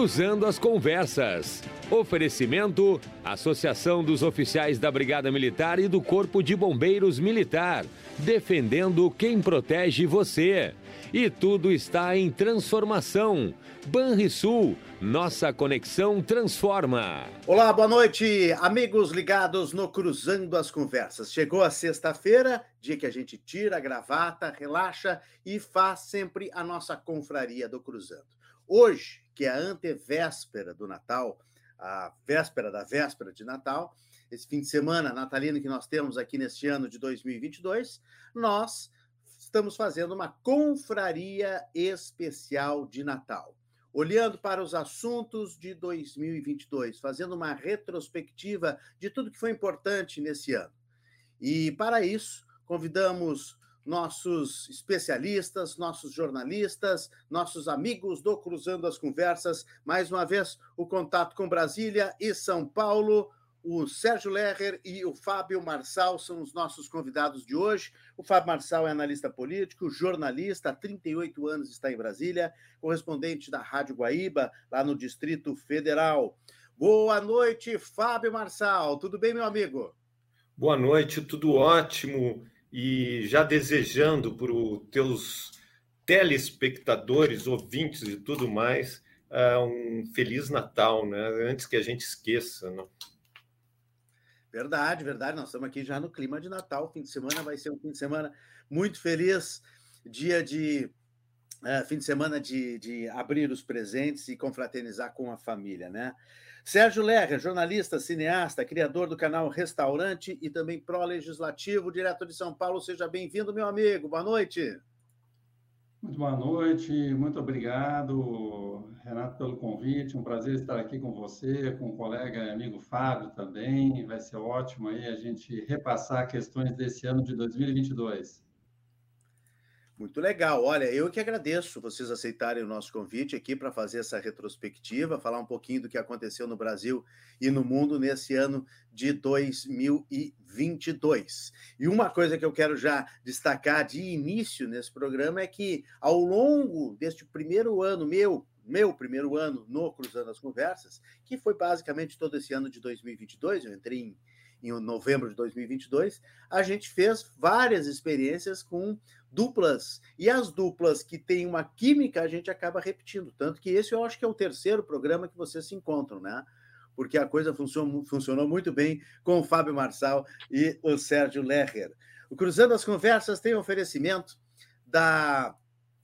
Cruzando as Conversas. Oferecimento: Associação dos Oficiais da Brigada Militar e do Corpo de Bombeiros Militar. Defendendo quem protege você. E tudo está em transformação. Banrisul, nossa conexão transforma. Olá, boa noite, amigos ligados no Cruzando as Conversas. Chegou a sexta-feira, dia que a gente tira a gravata, relaxa e faz sempre a nossa confraria do Cruzando. Hoje, que é a antevéspera do Natal, a véspera da véspera de Natal, esse fim de semana natalino que nós temos aqui neste ano de 2022, nós estamos fazendo uma confraria especial de Natal. Olhando para os assuntos de 2022, fazendo uma retrospectiva de tudo que foi importante nesse ano. E para isso, convidamos nossos especialistas, nossos jornalistas, nossos amigos do Cruzando as Conversas. Mais uma vez, o contato com Brasília e São Paulo. O Sérgio Lerrer e o Fábio Marçal são os nossos convidados de hoje. O Fábio Marçal é analista político, jornalista, há 38 anos está em Brasília, correspondente da Rádio Guaíba, lá no Distrito Federal. Boa noite, Fábio Marçal. Tudo bem, meu amigo? Boa noite, tudo ótimo e já desejando para os teus telespectadores, ouvintes e tudo mais, uh, um Feliz Natal, né? Antes que a gente esqueça, né? Verdade, verdade. Nós estamos aqui já no clima de Natal. O fim de semana vai ser um fim de semana muito feliz, dia de é, fim de semana de, de abrir os presentes e confraternizar com a família, né? Sérgio Lerra, jornalista, cineasta, criador do canal Restaurante e também pró-legislativo, direto de São Paulo. Seja bem-vindo, meu amigo. Boa noite. Muito boa noite, muito obrigado, Renato, pelo convite. Um prazer estar aqui com você, com o colega e amigo Fábio também. Vai ser ótimo aí a gente repassar questões desse ano de 2022. Muito legal. Olha, eu que agradeço vocês aceitarem o nosso convite aqui para fazer essa retrospectiva, falar um pouquinho do que aconteceu no Brasil e no mundo nesse ano de 2022. E uma coisa que eu quero já destacar de início nesse programa é que ao longo deste primeiro ano meu, meu primeiro ano no Cruzando as Conversas, que foi basicamente todo esse ano de 2022, eu entrei em em novembro de 2022, a gente fez várias experiências com duplas. E as duplas que têm uma química, a gente acaba repetindo. Tanto que esse eu acho que é o terceiro programa que vocês se encontram, né? Porque a coisa funcionou, funcionou muito bem com o Fábio Marçal e o Sérgio Lerrer. O Cruzando as Conversas tem oferecimento da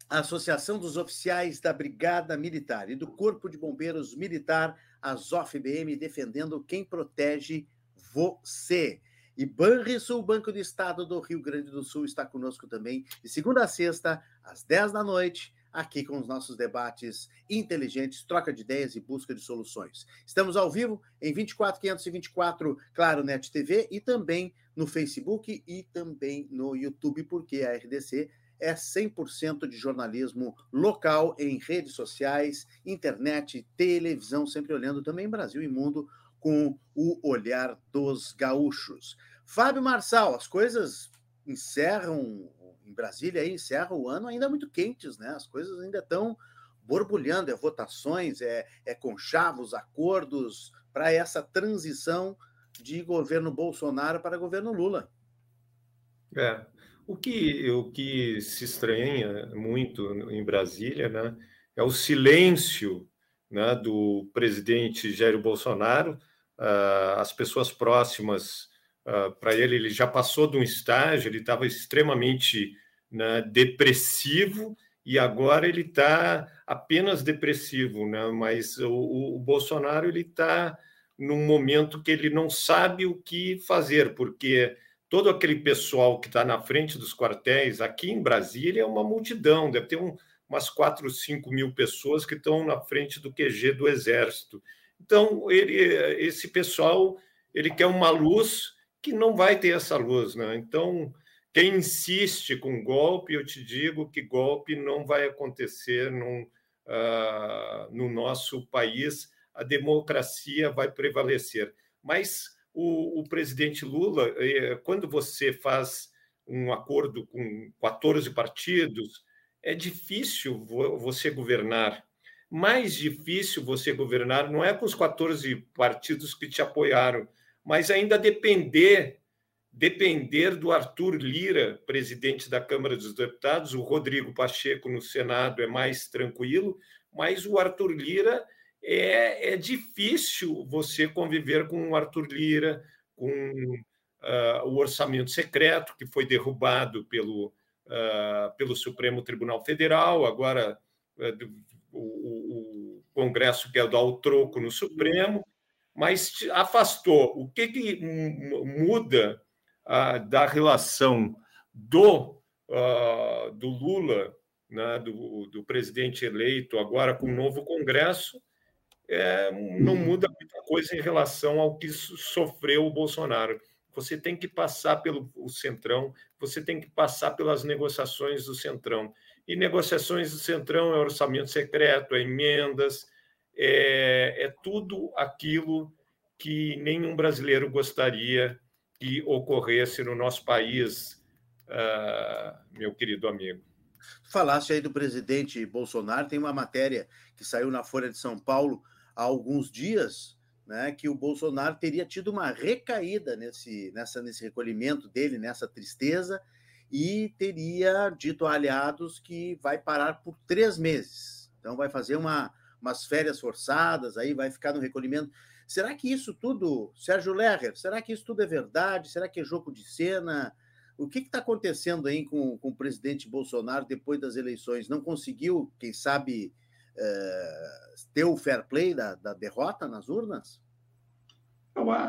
Associação dos Oficiais da Brigada Militar e do Corpo de Bombeiros Militar, a ZOFBM, defendendo quem protege você. E Banrisul, Banco do Estado do Rio Grande do Sul, está conosco também, de segunda a sexta, às 10 da noite, aqui com os nossos debates inteligentes, troca de ideias e busca de soluções. Estamos ao vivo em 24524 Claro Net TV e também no Facebook e também no YouTube, porque a RDC é 100% de jornalismo local em redes sociais, internet, televisão, sempre olhando também Brasil e mundo com o olhar dos gaúchos. Fábio Marçal, as coisas encerram em Brasília aí encerram o ano ainda muito quentes, né? As coisas ainda estão borbulhando, é votações, é, é conchavos, acordos para essa transição de governo Bolsonaro para governo Lula. É, o que, o que se estranha muito em Brasília, né, é o silêncio né, do presidente Jair Bolsonaro uh, as pessoas próximas uh, para ele, ele já passou de um estágio, ele estava extremamente né, depressivo e agora ele está apenas depressivo, né? mas o, o Bolsonaro ele está num momento que ele não sabe o que fazer, porque todo aquele pessoal que está na frente dos quartéis aqui em Brasília é uma multidão, deve ter um, umas 4, 5 mil pessoas que estão na frente do QG do Exército. Então, ele, esse pessoal ele quer uma luz que não vai ter essa luz. Né? Então, quem insiste com golpe, eu te digo que golpe não vai acontecer num, uh, no nosso país, a democracia vai prevalecer. Mas o, o presidente Lula, eh, quando você faz um acordo com 14 partidos, é difícil você governar. Mais difícil você governar não é com os 14 partidos que te apoiaram, mas ainda depender depender do Arthur Lira, presidente da Câmara dos Deputados, o Rodrigo Pacheco no Senado é mais tranquilo, mas o Arthur Lira é, é difícil você conviver com o Arthur Lira, com uh, o orçamento secreto que foi derrubado pelo, pelo Supremo Tribunal Federal, agora uh, o, Congresso quer dar o troco no Supremo, mas afastou. O que, que muda da relação do, do Lula, né, do, do presidente eleito, agora com o novo Congresso? É, não muda muita coisa em relação ao que sofreu o Bolsonaro. Você tem que passar pelo Centrão, você tem que passar pelas negociações do Centrão. E negociações do Centrão é orçamento secreto, é emendas, é, é tudo aquilo que nenhum brasileiro gostaria que ocorresse no nosso país, uh, meu querido amigo. Falaste aí do presidente Bolsonaro, tem uma matéria que saiu na Folha de São Paulo há alguns dias, né, que o Bolsonaro teria tido uma recaída nesse, nessa, nesse recolhimento dele, nessa tristeza, e teria dito a aliados que vai parar por três meses. Então, vai fazer uma, umas férias forçadas, aí vai ficar no recolhimento. Será que isso tudo, Sérgio Lerrer, será que isso tudo é verdade? Será que é jogo de cena? O que está acontecendo aí com, com o presidente Bolsonaro depois das eleições? Não conseguiu, quem sabe, é, ter o fair play da, da derrota nas urnas?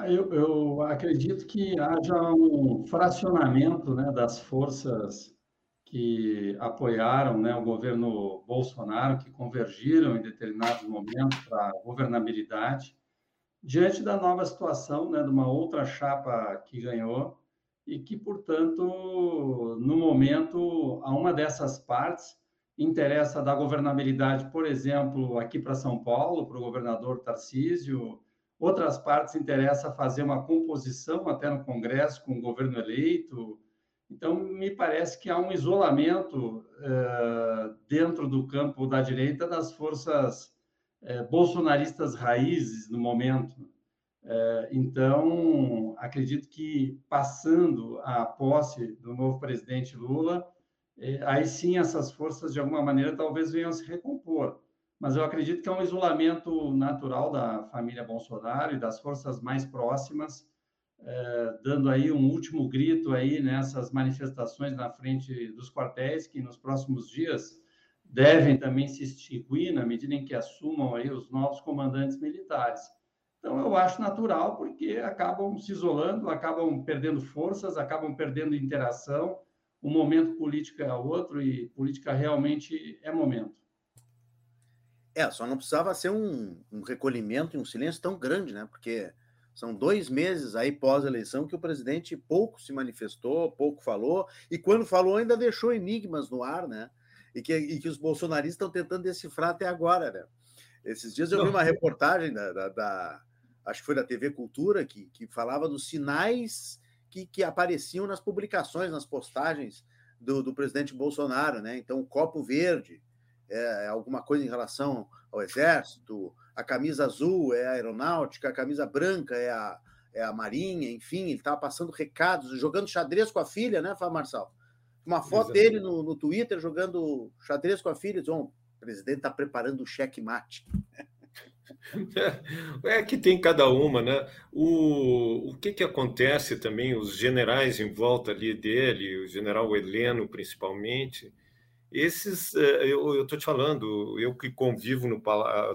Eu, eu, acredito que haja um fracionamento né, das forças que apoiaram né, o governo Bolsonaro, que convergiram em determinados momentos para a governabilidade, diante da nova situação né, de uma outra chapa que ganhou e que, portanto, no momento, a uma dessas partes interessa dar governabilidade, por exemplo, aqui para São Paulo, para o governador Tarcísio, Outras partes interessa fazer uma composição até no Congresso com o governo eleito. Então, me parece que há um isolamento eh, dentro do campo da direita das forças eh, bolsonaristas raízes no momento. Eh, então, acredito que passando a posse do novo presidente Lula, aí sim essas forças, de alguma maneira, talvez venham a se recompor mas eu acredito que é um isolamento natural da família Bolsonaro e das forças mais próximas, é, dando aí um último grito aí nessas manifestações na frente dos quartéis, que nos próximos dias devem também se extinguir na medida em que assumam aí os novos comandantes militares. Então, eu acho natural, porque acabam se isolando, acabam perdendo forças, acabam perdendo interação. Um momento político é outro e política realmente é momento. É, só não precisava ser um, um recolhimento e um silêncio tão grande, né? Porque são dois meses aí pós-eleição que o presidente pouco se manifestou, pouco falou, e quando falou ainda deixou enigmas no ar, né? E que, e que os bolsonaristas estão tentando decifrar até agora, né? Esses dias eu vi uma reportagem da, da, da acho que foi da TV Cultura, que, que falava dos sinais que, que apareciam nas publicações, nas postagens do, do presidente Bolsonaro, né? Então, o copo verde, é, é alguma coisa em relação ao exército, a camisa azul é a aeronáutica, a camisa branca é a, é a marinha, enfim, ele estava passando recados, jogando xadrez com a filha, né, Fábio Marçal? Uma foto Exatamente. dele no, no Twitter jogando xadrez com a filha, diz, oh, o presidente está preparando o cheque-mate. É que tem cada uma, né? O, o que, que acontece também, os generais em volta ali dele, o general Heleno principalmente, esses, eh, eu estou te falando, eu que convivo no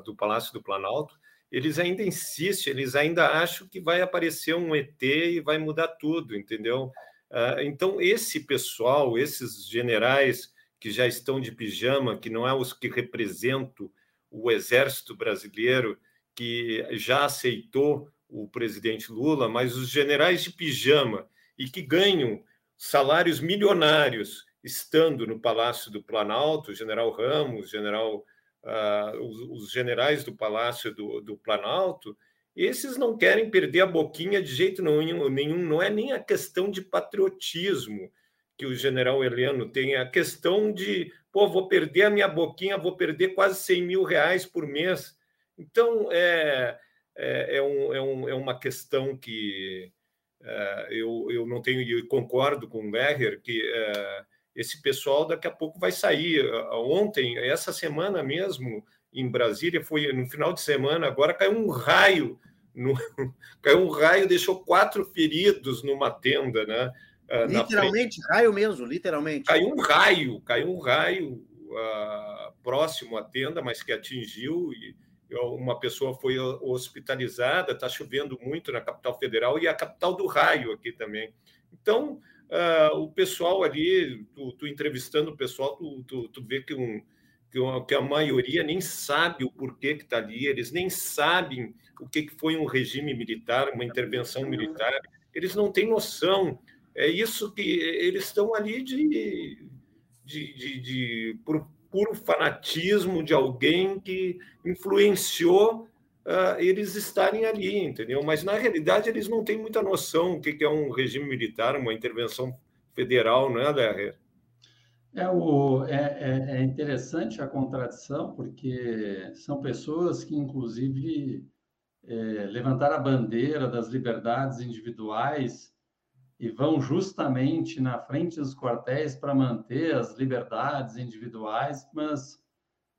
do Palácio do Planalto, eles ainda insistem, eles ainda acham que vai aparecer um ET e vai mudar tudo, entendeu? Ah, então, esse pessoal, esses generais que já estão de pijama, que não é os que representam o exército brasileiro, que já aceitou o presidente Lula, mas os generais de pijama e que ganham salários milionários estando no Palácio do Planalto, General Ramos, General, uh, os, os, generais do Palácio do, do, Planalto, esses não querem perder a boquinha de jeito nenhum, nenhum. Não é nem a questão de patriotismo que o general Heleno tem, a questão de, pô, vou perder a minha boquinha, vou perder quase 100 mil reais por mês. Então, é, é, é, um, é, um, é uma questão que é, eu, eu não tenho, e concordo com o Berger, que é, esse pessoal daqui a pouco vai sair. Ontem, essa semana mesmo, em Brasília, foi no final de semana, agora caiu um raio, no, caiu um raio, deixou quatro feridos numa tenda, né? Ah, literalmente, raio mesmo, literalmente. Caiu um raio, caiu um raio uh, próximo à tenda, mas que atingiu e uma pessoa foi hospitalizada. Está chovendo muito na capital federal e a capital do raio aqui também. Então, uh, o pessoal ali, tu, tu, entrevistando o pessoal, tu, tu, tu vê que, um, que, a maioria nem sabe o porquê que está ali, eles nem sabem o que, que foi um regime militar, uma intervenção militar, eles não têm noção. É isso que eles estão ali de, de, de, de por puro fanatismo de alguém que influenciou uh, eles estarem ali, entendeu? Mas, na realidade, eles não têm muita noção do que é um regime militar, uma intervenção federal, não é, Lerrer? É, o, é, é, é, interessante a contradição, porque são pessoas que, inclusive, é, levantaram a bandeira das liberdades individuais e vão justamente na frente dos quartéis para manter as liberdades individuais, mas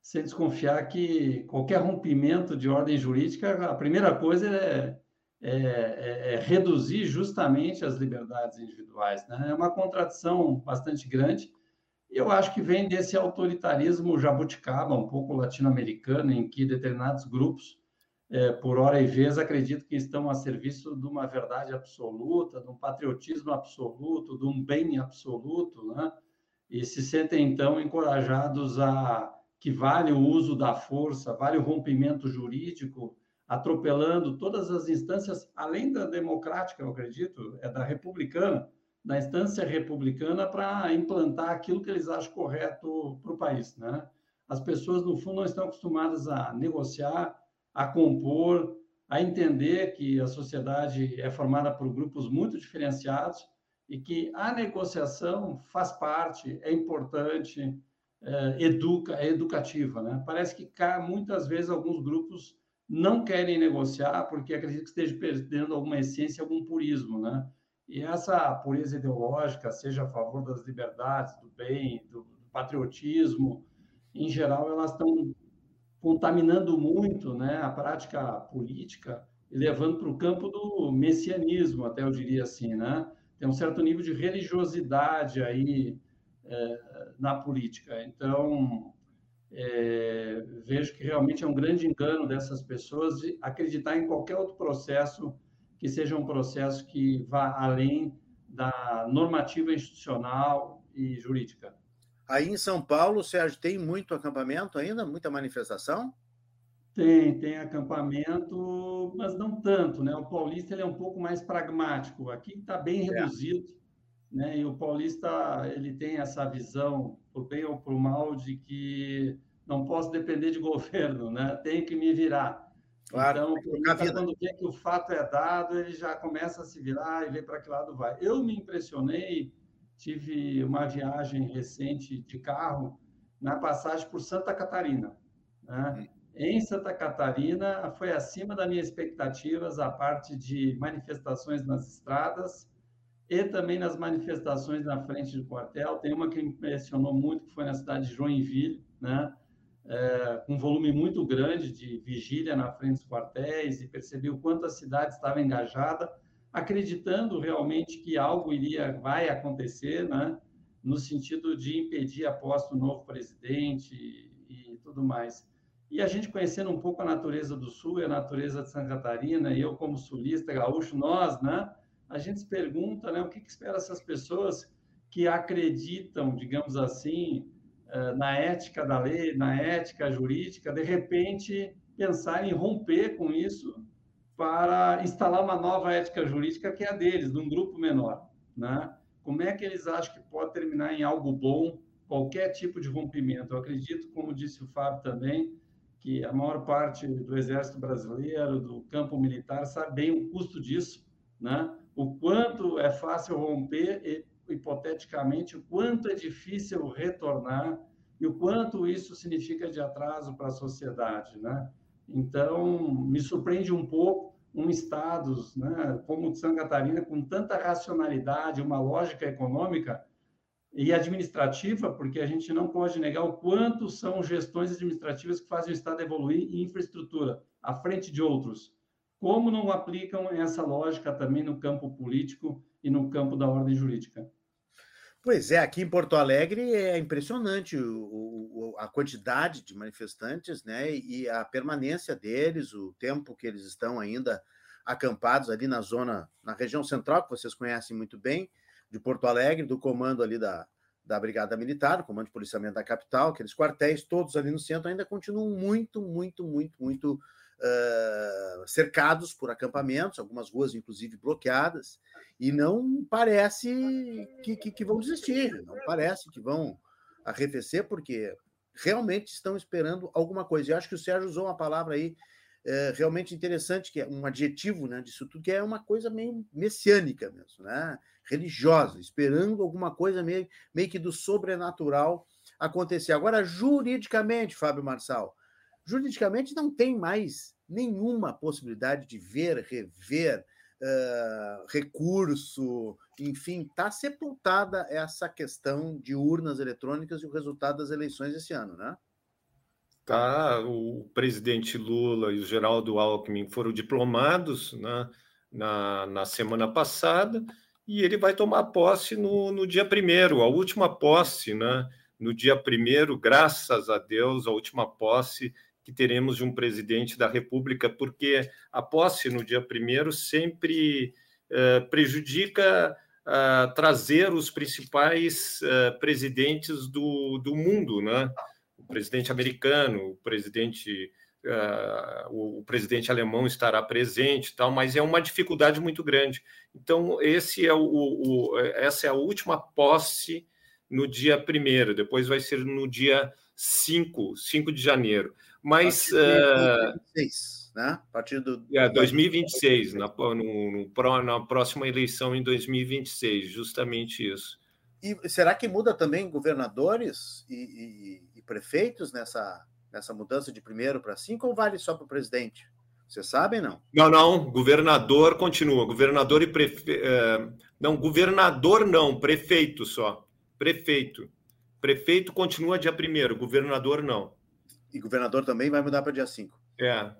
sem desconfiar que qualquer rompimento de ordem jurídica, a primeira coisa é, é, é, é reduzir justamente as liberdades individuais. Né? É uma contradição bastante grande. E eu acho que vem desse autoritarismo jabuticaba, um pouco latino-americano, em que determinados grupos é, por hora e vez, acredito que estão a serviço de uma verdade absoluta, de um patriotismo absoluto, de um bem absoluto, né? e se sentem, então, encorajados a que vale o uso da força, vale o rompimento jurídico, atropelando todas as instâncias, além da democrática, eu acredito, é da republicana, da instância republicana para implantar aquilo que eles acham correto para o país. Né? As pessoas, no fundo, não estão acostumadas a negociar, a compor, a entender que a sociedade é formada por grupos muito diferenciados e que a negociação faz parte, é importante, é, educa, é educativa. Né? Parece que muitas vezes alguns grupos não querem negociar porque acreditam que esteja perdendo alguma essência, algum purismo. Né? E essa pureza ideológica, seja a favor das liberdades, do bem, do patriotismo, em geral, elas estão contaminando muito né, a prática política e levando para o campo do messianismo, até eu diria assim, né? Tem um certo nível de religiosidade aí é, na política. Então, é, vejo que realmente é um grande engano dessas pessoas de acreditar em qualquer outro processo que seja um processo que vá além da normativa institucional e jurídica. Aí em São Paulo, Sérgio, tem muito acampamento ainda? Muita manifestação? Tem, tem acampamento, mas não tanto, né? O paulista ele é um pouco mais pragmático. Aqui está bem é. reduzido, né? E o paulista ele tem essa visão, por bem ou por mal, de que não posso depender de governo, né? Tenho que me virar. Claro, então, quando vê que o fato é dado, ele já começa a se virar e ver para que lado vai. Eu me impressionei tive uma viagem recente de carro na passagem por Santa Catarina. Né? Hum. Em Santa Catarina, foi acima das minhas expectativas a parte de manifestações nas estradas e também nas manifestações na frente do quartel. Tem uma que me impressionou muito, que foi na cidade de Joinville, né? É, com um volume muito grande de vigília na frente dos quartéis e percebi o quanto a cidade estava engajada acreditando realmente que algo iria, vai acontecer, né? no sentido de impedir a posse do novo presidente e, e tudo mais. E a gente conhecendo um pouco a natureza do Sul e a natureza de Santa Catarina, e eu como sulista gaúcho, nós, né? A gente se pergunta, né? O que, que espera essas pessoas que acreditam, digamos assim, eh, na ética da lei, na ética jurídica, de repente pensar em romper com isso para instalar uma nova ética jurídica que é a deles, de um grupo menor. Né? Como é que eles acham que pode terminar em algo bom qualquer tipo de rompimento? Eu acredito, como disse o Fábio também, que a maior parte do exército brasileiro, do campo militar, sabe bem o custo disso, né? o quanto é fácil romper e hipoteticamente, o quanto é difícil retornar e o quanto isso significa de atraso para a sociedade, né? Então, me surpreende um pouco um estado né, como o de Santa Catarina, com tanta racionalidade, uma lógica econômica e administrativa, porque a gente não pode negar o quanto são gestões administrativas que fazem o Estado evoluir em infraestrutura, à frente de outros. Como não aplicam essa lógica também no campo político e no campo da ordem jurídica? Pois é, aqui em Porto Alegre é impressionante o, o, a quantidade de manifestantes, né? E a permanência deles, o tempo que eles estão ainda acampados ali na zona, na região central, que vocês conhecem muito bem, de Porto Alegre, do comando ali da, da Brigada Militar, o comando de policiamento da capital, aqueles quartéis todos ali no centro ainda continuam muito, muito, muito, muito uh, cercados por acampamentos, algumas ruas inclusive bloqueadas, e não parece que, que, que vão desistir, não parece que vão arrefecer, porque realmente estão esperando alguma coisa. Eu acho que o Sérgio usou uma palavra aí é, realmente interessante, que é um adjetivo né, disso tudo, que é uma coisa meio messiânica mesmo, né? religiosa, esperando alguma coisa meio, meio que do sobrenatural acontecer. Agora, juridicamente, Fábio Marçal, juridicamente não tem mais nenhuma possibilidade de ver, rever, uh, recurso, enfim, está sepultada essa questão de urnas eletrônicas e o resultado das eleições esse ano, né? Tá, o presidente Lula e o Geraldo Alckmin foram diplomados né, na, na semana passada e ele vai tomar posse no, no dia primeiro, a última posse, né? No dia primeiro, graças a Deus, a última posse que teremos de um presidente da República, porque a posse no dia primeiro sempre eh, prejudica eh, trazer os principais eh, presidentes do, do mundo, né? O presidente americano, o presidente o, o, presidente alemão estará presente, tal, mas é uma dificuldade muito grande. Então esse é o, o essa é a última posse no dia primeiro. Depois vai ser no dia 5, 5 de janeiro. Mas. A partir, 2026, uh, né? a partir do. É, 2026, na, no, no, na próxima eleição em 2026, justamente isso. E será que muda também governadores e, e, e prefeitos nessa, nessa mudança de primeiro para cinco ou vale só para o presidente? Vocês sabem, não? Não, não. Governador continua. Governador e. Eh, não, governador não. Prefeito só. Prefeito. Prefeito continua dia primeiro. Governador não. E governador também vai mudar para dia 5. É,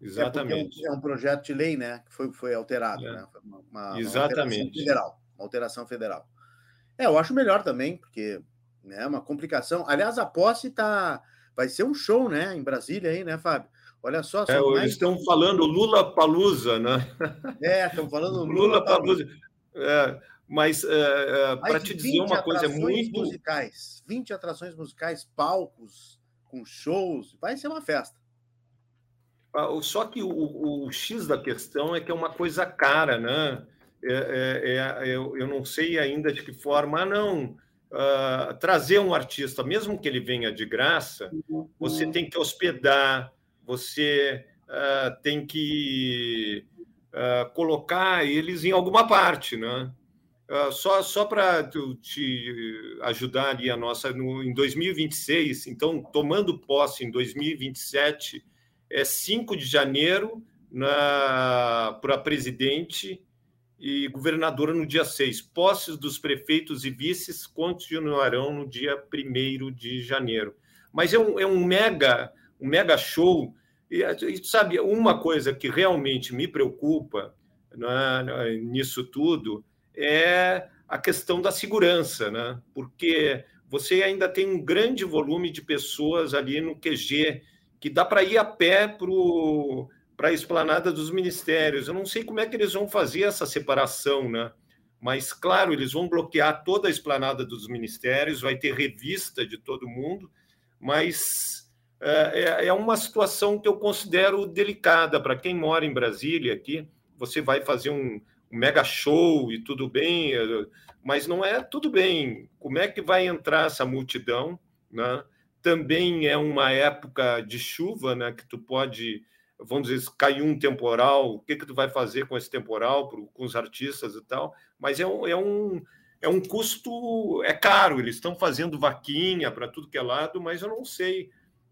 exatamente. É, é, um projeto de lei, né? Que foi, foi alterado, é. né? Uma, uma, exatamente. Uma federal. Uma alteração federal. É, eu acho melhor também, porque é né, uma complicação. Aliás, a posse tá, vai ser um show, né? Em Brasília aí, né, Fábio? Olha só. É, mais... Eles estão falando Lula Palusa, né? É, estão falando Lula Palusa. É, mas é, é para te dizer uma coisa muito. musicais, 20 atrações musicais, palcos, com shows, vai ser uma festa. Ah, só que o, o, o X da questão é que é uma coisa cara, né? É, é, é, eu, eu não sei ainda de que forma, ah, não. Uh, trazer um artista, mesmo que ele venha de graça, você tem que hospedar, você uh, tem que uh, colocar eles em alguma parte, né? Uh, só só para te ajudar ali a nossa, no, em 2026, então, tomando posse em 2027, é 5 de janeiro para presidente e governadora no dia 6. Posses dos prefeitos e vices continuarão no dia 1 de janeiro. Mas é um, é um, mega, um mega show. E, sabe, uma coisa que realmente me preocupa né, nisso tudo é a questão da segurança, né? porque você ainda tem um grande volume de pessoas ali no QG que dá para ir a pé para a esplanada dos ministérios. Eu não sei como é que eles vão fazer essa separação, né? Mas, claro, eles vão bloquear toda a esplanada dos ministérios, vai ter revista de todo mundo, mas é, é, é uma situação que eu considero delicada para quem mora em Brasília aqui. Você vai fazer um, um mega show e tudo bem, eh, mas não é tudo bem. Como é que vai entrar essa multidão? Né? Também é uma época de chuva, né? Que tu pode, vamos dizer, cair um temporal. O que que tu vai fazer com esse temporal com os artistas e tal? Mas é um, é um é um custo, é caro, eles estão fazendo vaquinha para tudo que é lado, mas eu não sei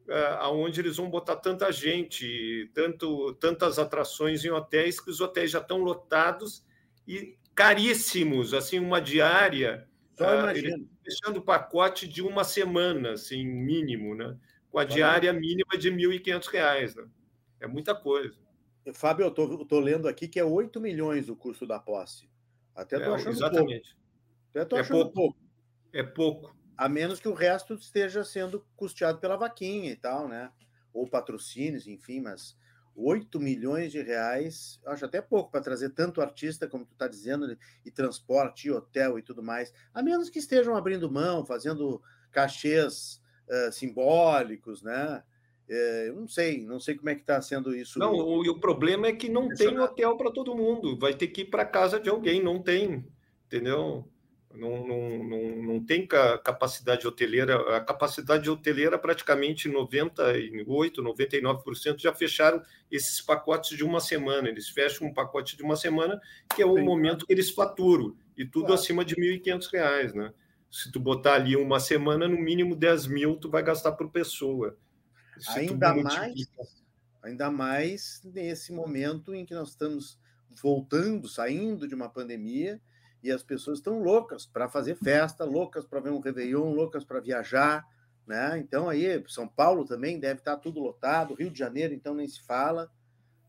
uh, aonde eles vão botar tanta gente, tanto, tantas atrações em hotéis, que os hotéis já estão lotados e caríssimos, assim, uma diária, uh, fechando o pacote de uma semana, assim, mínimo, né? com a diária mínima de R$ 1.500, né? é muita coisa. Fábio, eu estou lendo aqui que é 8 milhões o custo da posse. Até estou é, achando exatamente. pouco. Até estou é achando pouco. pouco. É pouco. A menos que o resto esteja sendo custeado pela vaquinha e tal, né? Ou patrocínios, enfim, mas 8 milhões de reais, acho até pouco para trazer tanto artista, como tu está dizendo, e transporte, e hotel e tudo mais. A menos que estejam abrindo mão, fazendo cachês uh, simbólicos, né? É, eu não sei, não sei como é que está sendo isso. Não, o, o problema é que não tem hotel para todo mundo. Vai ter que ir para casa de alguém, não tem, entendeu? Não, não, não, não tem capacidade hoteleira. A capacidade hoteleira, praticamente 98%, 99% já fecharam esses pacotes de uma semana. Eles fecham um pacote de uma semana, que é o Sim. momento que eles faturam, e tudo claro. acima de R$ 1.500, né? Se tu botar ali uma semana, no mínimo 10 mil, tu vai gastar por pessoa ainda mais, ainda mais nesse momento em que nós estamos voltando, saindo de uma pandemia e as pessoas estão loucas para fazer festa, loucas para ver um Réveillon, loucas para viajar, né? Então aí São Paulo também deve estar tudo lotado, Rio de Janeiro então nem se fala.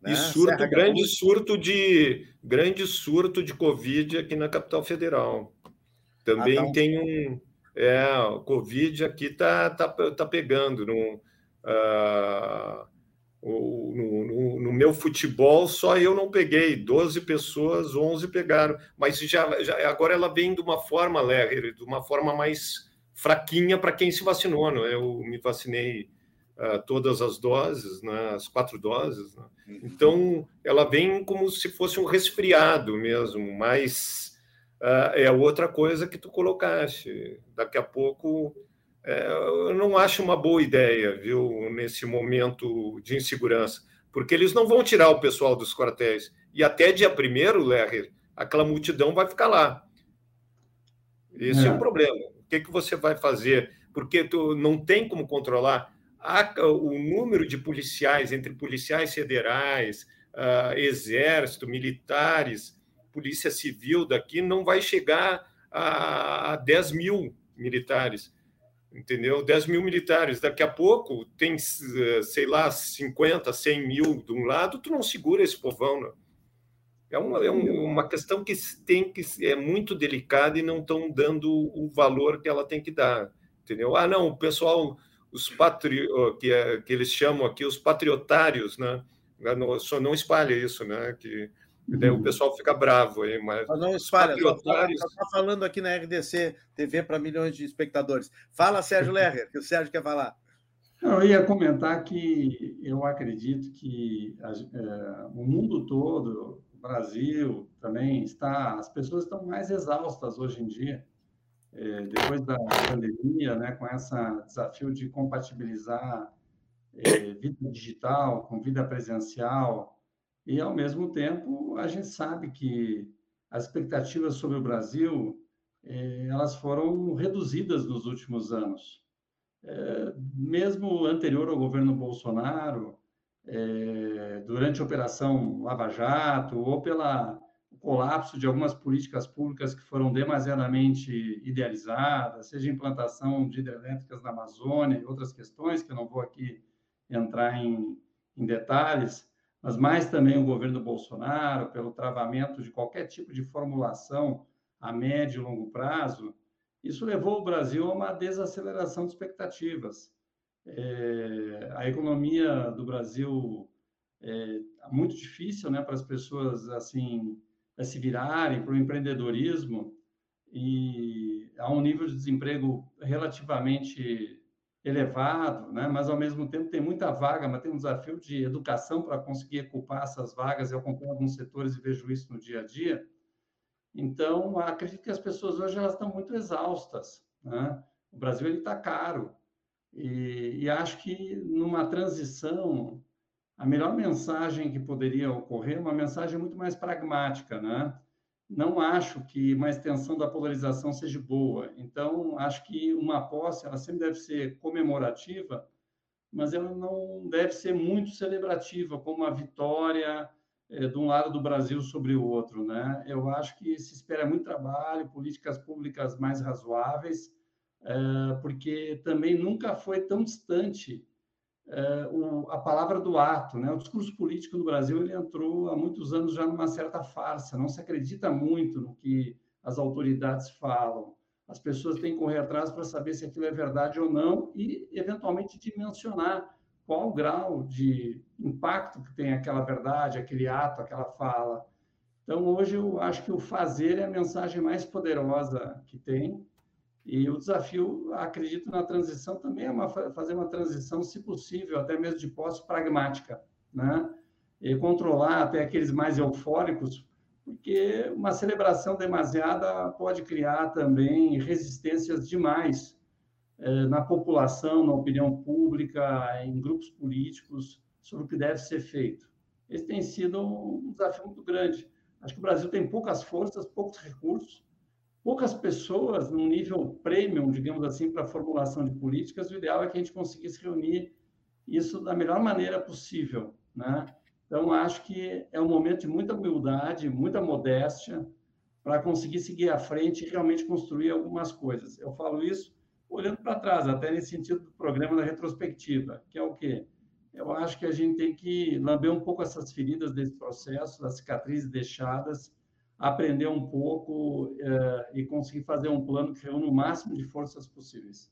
Né? E surto, Serra grande surto de grande surto de Covid aqui na capital federal. Também ah, tá um... tem um é, Covid aqui tá, tá, tá pegando. Uh, no, no, no, meu futebol, só eu não peguei, 12 pessoas, 11 pegaram, mas já, já agora ela vem de uma forma, Lerrer, de uma forma mais fraquinha para quem se vacinou. Né? Eu me vacinei uh, todas as doses, né? as quatro doses. Né? Uhum. Então, ela vem como se fosse um resfriado mesmo, mas uh, é outra coisa que tu colocaste. Daqui a pouco é, eu não acho uma boa ideia, viu, nesse momento de insegurança, porque eles não vão tirar o pessoal dos quartéis. E até dia primeiro, Lerrer, aquela multidão vai ficar lá. Esse é, é o problema. O que, que você vai fazer? Porque tu não tem como controlar o número de policiais, entre policiais federais, uh, exército, militares, polícia civil daqui, não vai chegar a 10 mil militares entendeu? 10 mil militares. Daqui a pouco tem, eh, sei lá, 50, 100 mil de um lado, tu não segura esse povão, né? É uma, é uma questão que tem que é muito delicada e não estão dando o valor que ela tem que dar, entendeu? Ah, não, o pessoal, os patri, que, é, que eles chamam aqui os patriotários, né? Só não espalha isso, né? Que Daí o pessoal fica bravo aí, mas. mas não espalha, patriotários... só está falando aqui na RDC TV para milhões de espectadores. Fala, Sérgio Lerrer, que o Sérgio quer falar. Não, eu ia comentar que eu acredito que é, o mundo todo, o Brasil também está, as pessoas estão mais exaustas hoje em dia, é, depois da pandemia, né, com esse desafio de compatibilizar é, vida digital com vida presencial, e, ao mesmo tempo, a gente sabe que as expectativas sobre o Brasil eh, elas foram reduzidas nos últimos anos. Eh, mesmo anterior ao governo Bolsonaro, eh, durante a Operação Lava Jato, ou pela colapso de algumas políticas públicas que foram demasiadamente idealizadas, seja implantação de hidrelétricas na Amazônia e outras questões, que eu não vou aqui entrar em, em detalhes, mas mais também o governo Bolsonaro, pelo travamento de qualquer tipo de formulação a médio e longo prazo, isso levou o Brasil a uma desaceleração de expectativas. É, a economia do Brasil é muito difícil né, para as pessoas assim se virarem para o empreendedorismo e há um nível de desemprego relativamente elevado, né? mas ao mesmo tempo tem muita vaga, mas tem um desafio de educação para conseguir ocupar essas vagas. Eu acompanho alguns setores e vejo isso no dia a dia. Então, acredito que as pessoas hoje elas estão muito exaustas. Né? O Brasil ele está caro e, e acho que numa transição a melhor mensagem que poderia ocorrer é uma mensagem muito mais pragmática, né? Não acho que uma extensão da polarização seja boa. Então, acho que uma posse ela sempre deve ser comemorativa, mas ela não deve ser muito celebrativa, como uma vitória é, de um lado do Brasil sobre o outro. Né? Eu acho que se espera muito trabalho, políticas públicas mais razoáveis, é, porque também nunca foi tão distante é, o, a palavra do ato. Né? O discurso político no Brasil ele entrou há muitos anos já numa certa farsa, não se acredita muito no que as autoridades falam. As pessoas têm que correr atrás para saber se aquilo é verdade ou não e, eventualmente, dimensionar qual o grau de impacto que tem aquela verdade, aquele ato, aquela fala. Então, hoje, eu acho que o fazer é a mensagem mais poderosa que tem. E o desafio, acredito, na transição também é uma, fazer uma transição, se possível, até mesmo de posse pragmática, né? E controlar até aqueles mais eufóricos, porque uma celebração demasiada pode criar também resistências demais eh, na população, na opinião pública, em grupos políticos, sobre o que deve ser feito. Esse tem sido um desafio muito grande. Acho que o Brasil tem poucas forças, poucos recursos, poucas pessoas num nível premium, digamos assim, para a formulação de políticas. O ideal é que a gente conseguisse reunir isso da melhor maneira possível, né? Então, acho que é um momento de muita humildade, muita modéstia, para conseguir seguir à frente e realmente construir algumas coisas. Eu falo isso olhando para trás, até nesse sentido do programa da retrospectiva, que é o quê? Eu acho que a gente tem que lamber um pouco essas feridas desse processo, as cicatrizes deixadas, aprender um pouco é, e conseguir fazer um plano que reúna o máximo de forças possíveis.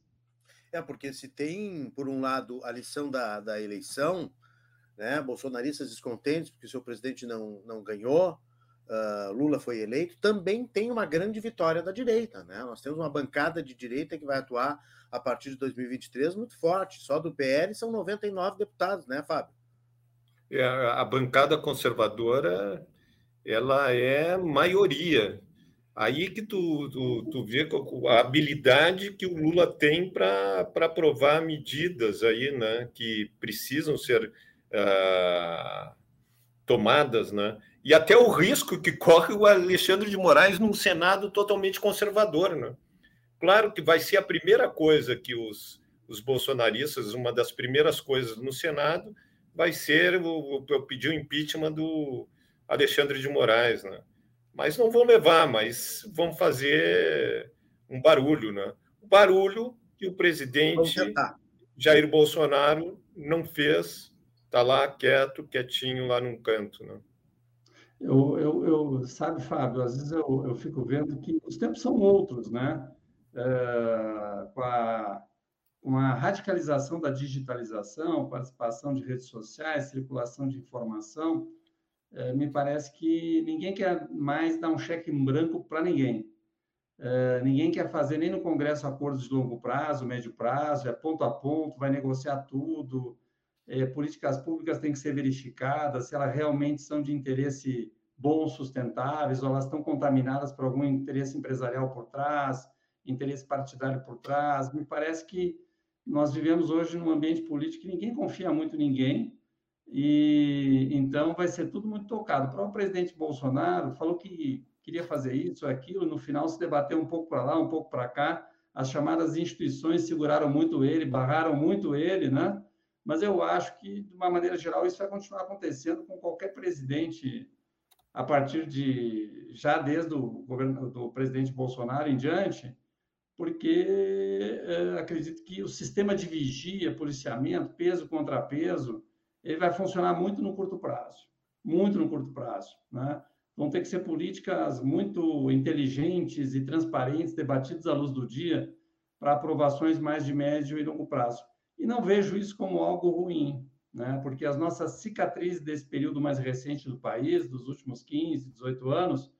É, porque se tem, por um lado, a lição da, da eleição, né, bolsonaristas descontentes porque o seu presidente não, não ganhou, uh, Lula foi eleito, também tem uma grande vitória da direita. Né? Nós temos uma bancada de direita que vai atuar a partir de 2023 muito forte. Só do PL são 99 deputados, né, Fábio? É, a bancada conservadora ela é maioria. Aí que tu, tu, tu vê a habilidade que o Lula tem para aprovar medidas aí, né, que precisam ser uh, tomadas, né? e até o risco que corre o Alexandre de Moraes num Senado totalmente conservador. Né? Claro que vai ser a primeira coisa que os, os bolsonaristas, uma das primeiras coisas no Senado, vai ser o, o pedir o impeachment do Alexandre de Moraes. Né? Mas não vão levar, mas vão fazer um barulho. Né? O barulho que o presidente Jair Bolsonaro não fez, está lá quieto, quietinho lá num canto. Né? Eu, eu, eu, sabe, Fábio, às vezes eu, eu fico vendo que os tempos são outros, né? É, com, a, com a radicalização da digitalização, participação de redes sociais, circulação de informação, é, me parece que ninguém quer mais dar um cheque em branco para ninguém. É, ninguém quer fazer nem no Congresso acordos de longo prazo, médio prazo, é ponto a ponto, vai negociar tudo, é, políticas públicas têm que ser verificadas, se elas realmente são de interesse bom, sustentáveis, ou elas estão contaminadas por algum interesse empresarial por trás, interesse partidário por trás. Me parece que nós vivemos hoje num ambiente político que ninguém confia muito em ninguém, e então vai ser tudo muito tocado. O próprio presidente Bolsonaro falou que queria fazer isso, aquilo, no final se debateu um pouco para lá, um pouco para cá. As chamadas instituições seguraram muito ele, barraram muito ele, né? mas eu acho que, de uma maneira geral, isso vai continuar acontecendo com qualquer presidente a partir de já desde o governo do presidente Bolsonaro em diante, porque é, acredito que o sistema de vigia, policiamento, peso contra peso, ele vai funcionar muito no curto prazo, muito no curto prazo, né? Vão ter que ser políticas muito inteligentes e transparentes, debatidas à luz do dia, para aprovações mais de médio e longo prazo. E não vejo isso como algo ruim, né? porque as nossas cicatrizes desse período mais recente do país, dos últimos 15, 18 anos,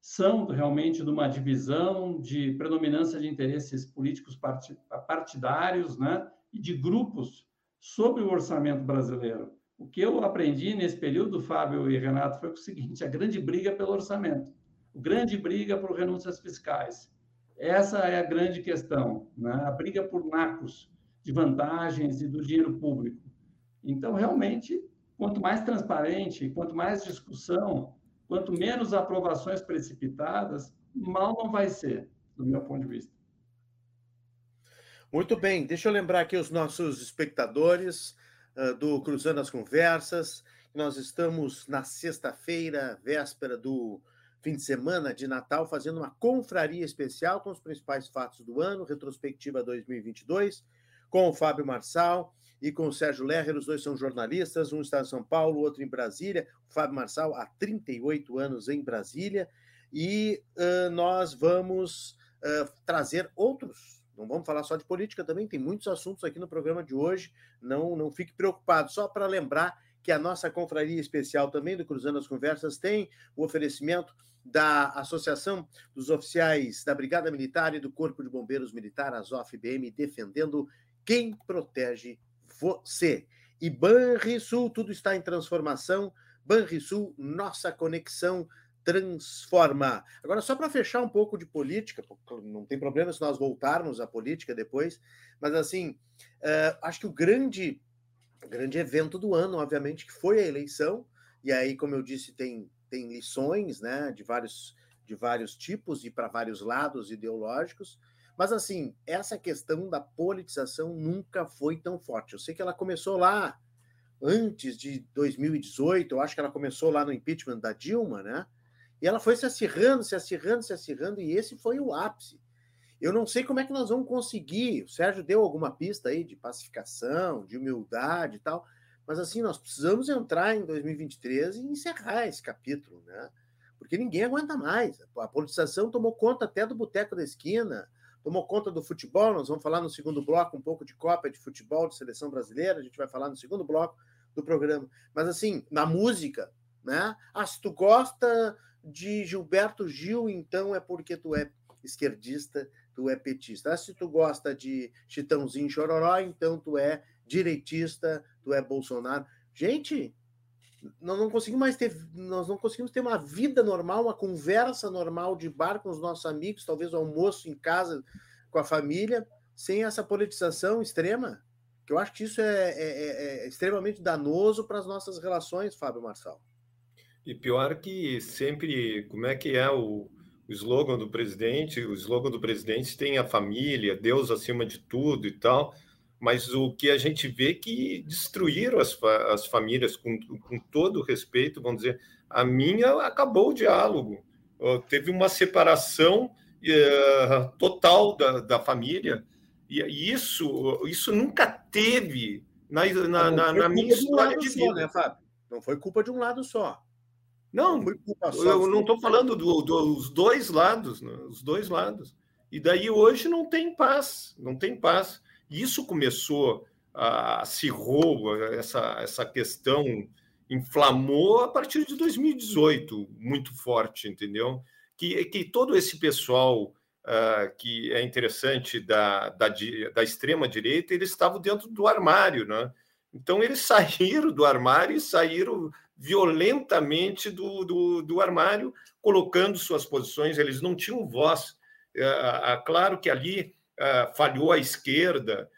são realmente de uma divisão de predominância de interesses políticos partidários né? e de grupos sobre o orçamento brasileiro. O que eu aprendi nesse período, Fábio e Renato, foi o seguinte: a grande briga pelo orçamento, a grande briga por renúncias fiscais. Essa é a grande questão, né? a briga por nacos, de vantagens e do dinheiro público. Então, realmente, quanto mais transparente, quanto mais discussão, quanto menos aprovações precipitadas, mal não vai ser, do meu ponto de vista. Muito bem, deixa eu lembrar aqui os nossos espectadores uh, do Cruzando as Conversas. Nós estamos na sexta-feira, véspera do fim de semana de Natal, fazendo uma confraria especial com os principais fatos do ano, retrospectiva 2022, com o Fábio Marçal e com o Sérgio Lerrer. Os dois são jornalistas, um está em São Paulo, outro em Brasília. O Fábio Marçal há 38 anos em Brasília. E uh, nós vamos uh, trazer outros não vamos falar só de política também, tem muitos assuntos aqui no programa de hoje. Não, não fique preocupado, só para lembrar que a nossa confraria especial também do Cruzando as Conversas tem o oferecimento da Associação dos Oficiais da Brigada Militar e do Corpo de Bombeiros Militar, ASOF-BM, defendendo quem protege você. E Banrisul, tudo está em transformação. Banrisul, nossa conexão transforma. Agora, só para fechar um pouco de política, não tem problema se nós voltarmos à política depois, mas assim, uh, acho que o grande, grande evento do ano, obviamente, que foi a eleição, e aí, como eu disse, tem, tem lições né, de, vários, de vários tipos e para vários lados ideológicos, mas assim, essa questão da politização nunca foi tão forte. Eu sei que ela começou lá antes de 2018, eu acho que ela começou lá no impeachment da Dilma, né? E ela foi se acirrando, se acirrando, se acirrando, e esse foi o ápice. Eu não sei como é que nós vamos conseguir. O Sérgio deu alguma pista aí de pacificação, de humildade e tal, mas assim, nós precisamos entrar em 2023 e encerrar esse capítulo, né? Porque ninguém aguenta mais. A politização tomou conta até do boteco da esquina, tomou conta do futebol. Nós vamos falar no segundo bloco um pouco de Copa de futebol, de seleção brasileira. A gente vai falar no segundo bloco do programa. Mas assim, na música, né? Ah, se tu gosta de Gilberto Gil, então é porque tu é esquerdista, tu é petista. Ah, se tu gosta de Chitãozinho Chororó, então tu é direitista, tu é Bolsonaro. Gente, nós não conseguimos mais ter, nós não conseguimos ter uma vida normal, uma conversa normal de bar com os nossos amigos, talvez um almoço em casa com a família, sem essa politização extrema. Que eu acho que isso é, é, é, é extremamente danoso para as nossas relações, Fábio Marçal. E pior que sempre, como é que é o, o slogan do presidente? O slogan do presidente tem a família, Deus acima de tudo e tal, mas o que a gente vê é que destruíram as, as famílias com, com todo respeito, vamos dizer, a minha acabou o diálogo, teve uma separação uh, total da, da família, e isso, isso nunca teve na, na, na, na minha história de vida. Só, né, Fábio? Não foi culpa de um lado só. Não, eu não estou falando do, dos dois lados, né? os dois lados. E daí hoje não tem paz, não tem paz. Isso começou a acirrou essa, essa questão inflamou a partir de 2018 muito forte, entendeu? Que, que todo esse pessoal uh, que é interessante da, da, da extrema direita, eles estavam dentro do armário, né? Então eles saíram do armário e saíram violentamente do, do, do armário, colocando suas posições, eles não tinham voz. É, claro que ali é, falhou a esquerda,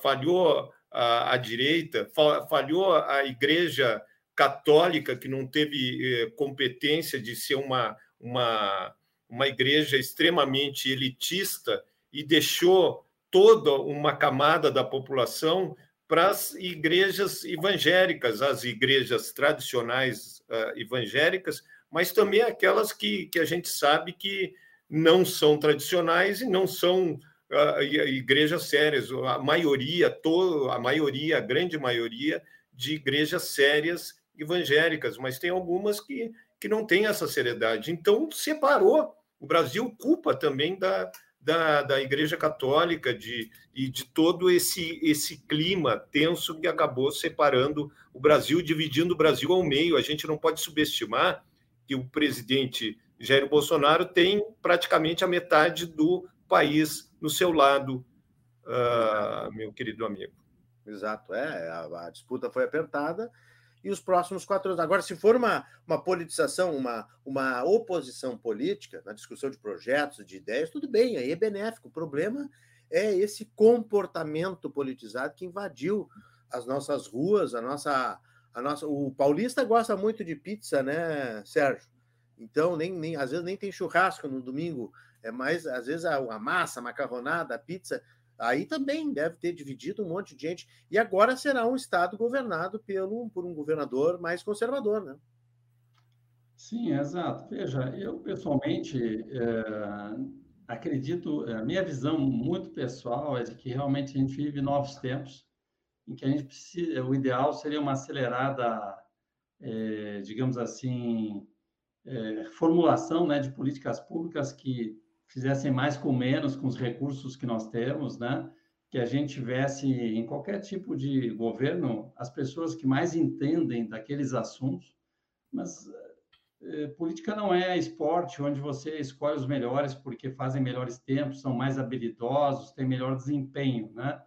falhou a, a direita, falhou a Igreja Católica, que não teve é, competência de ser uma, uma, uma igreja extremamente elitista e deixou toda uma camada da população para as igrejas evangélicas, as igrejas tradicionais uh, evangélicas, mas também aquelas que, que a gente sabe que não são tradicionais e não são uh, igrejas sérias. A maioria, todo, a maioria, a grande maioria de igrejas sérias evangélicas, mas tem algumas que, que não têm essa seriedade. Então, separou. O Brasil culpa também da, da, da Igreja Católica de, e de todo esse, esse clima tenso que acabou separando o Brasil, dividindo o Brasil ao meio. A gente não pode subestimar que o presidente Jair Bolsonaro tem praticamente a metade do país no seu lado, uh, meu querido amigo. Exato, é. A, a disputa foi apertada e os próximos quatro anos. Agora, se for uma, uma politização, uma, uma oposição política na discussão de projetos, de ideias, tudo bem, aí é benéfico. O problema é esse comportamento politizado que invadiu as nossas ruas, a nossa. A nossa, o paulista gosta muito de pizza, né, Sérgio? Então, nem, nem, às vezes nem tem churrasco no domingo, é mais, às vezes, a, a massa, a macarronada, a pizza, aí também deve ter dividido um monte de gente. E agora será um Estado governado pelo, por um governador mais conservador, né? Sim, exato. Veja, eu pessoalmente é, acredito, a minha visão muito pessoal é de que realmente a gente vive novos tempos, em que a gente precisa, o ideal seria uma acelerada, é, digamos assim, é, formulação né, de políticas públicas que fizessem mais com menos, com os recursos que nós temos, né? que a gente tivesse em qualquer tipo de governo as pessoas que mais entendem daqueles assuntos, mas é, política não é esporte onde você escolhe os melhores porque fazem melhores tempos, são mais habilidosos, têm melhor desempenho, né?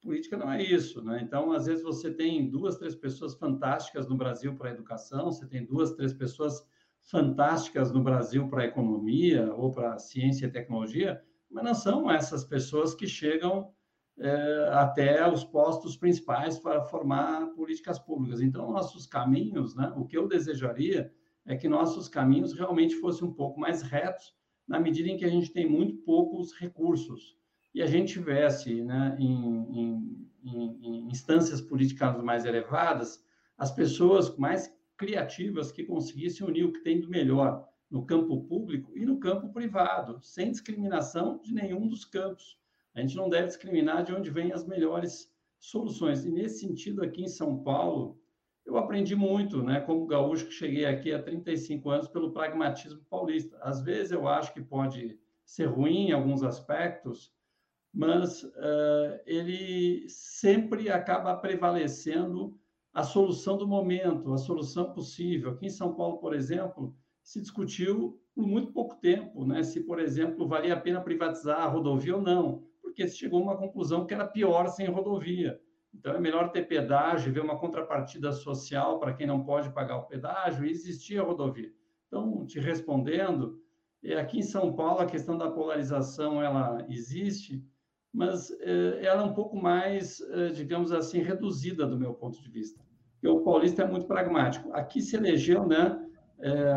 Política não é isso, né? Então, às vezes você tem duas, três pessoas fantásticas no Brasil para a educação, você tem duas, três pessoas fantásticas no Brasil para a economia ou para a ciência e tecnologia, mas não são essas pessoas que chegam é, até os postos principais para formar políticas públicas. Então, nossos caminhos, né, o que eu desejaria é que nossos caminhos realmente fossem um pouco mais retos, na medida em que a gente tem muito poucos recursos e a gente tivesse, né, em, em, em, instâncias políticas mais elevadas, as pessoas mais criativas que conseguissem unir o que tem do melhor no campo público e no campo privado, sem discriminação de nenhum dos campos. A gente não deve discriminar de onde vêm as melhores soluções. E nesse sentido, aqui em São Paulo, eu aprendi muito, né, como gaúcho que cheguei aqui há 35 anos pelo pragmatismo paulista. Às vezes eu acho que pode ser ruim em alguns aspectos, mas uh, ele sempre acaba prevalecendo a solução do momento, a solução possível. Aqui em São Paulo, por exemplo, se discutiu por muito pouco tempo, né, se, por exemplo, valia a pena privatizar a rodovia ou não, porque se chegou a uma conclusão que era pior sem rodovia. Então, é melhor ter pedágio, ver uma contrapartida social para quem não pode pagar o pedágio e existir a rodovia. Então, te respondendo, é, aqui em São Paulo a questão da polarização ela existe, mas é, ela é um pouco mais, é, digamos assim, reduzida do meu ponto de vista. Porque o paulista é muito pragmático. Aqui se elegeu, né,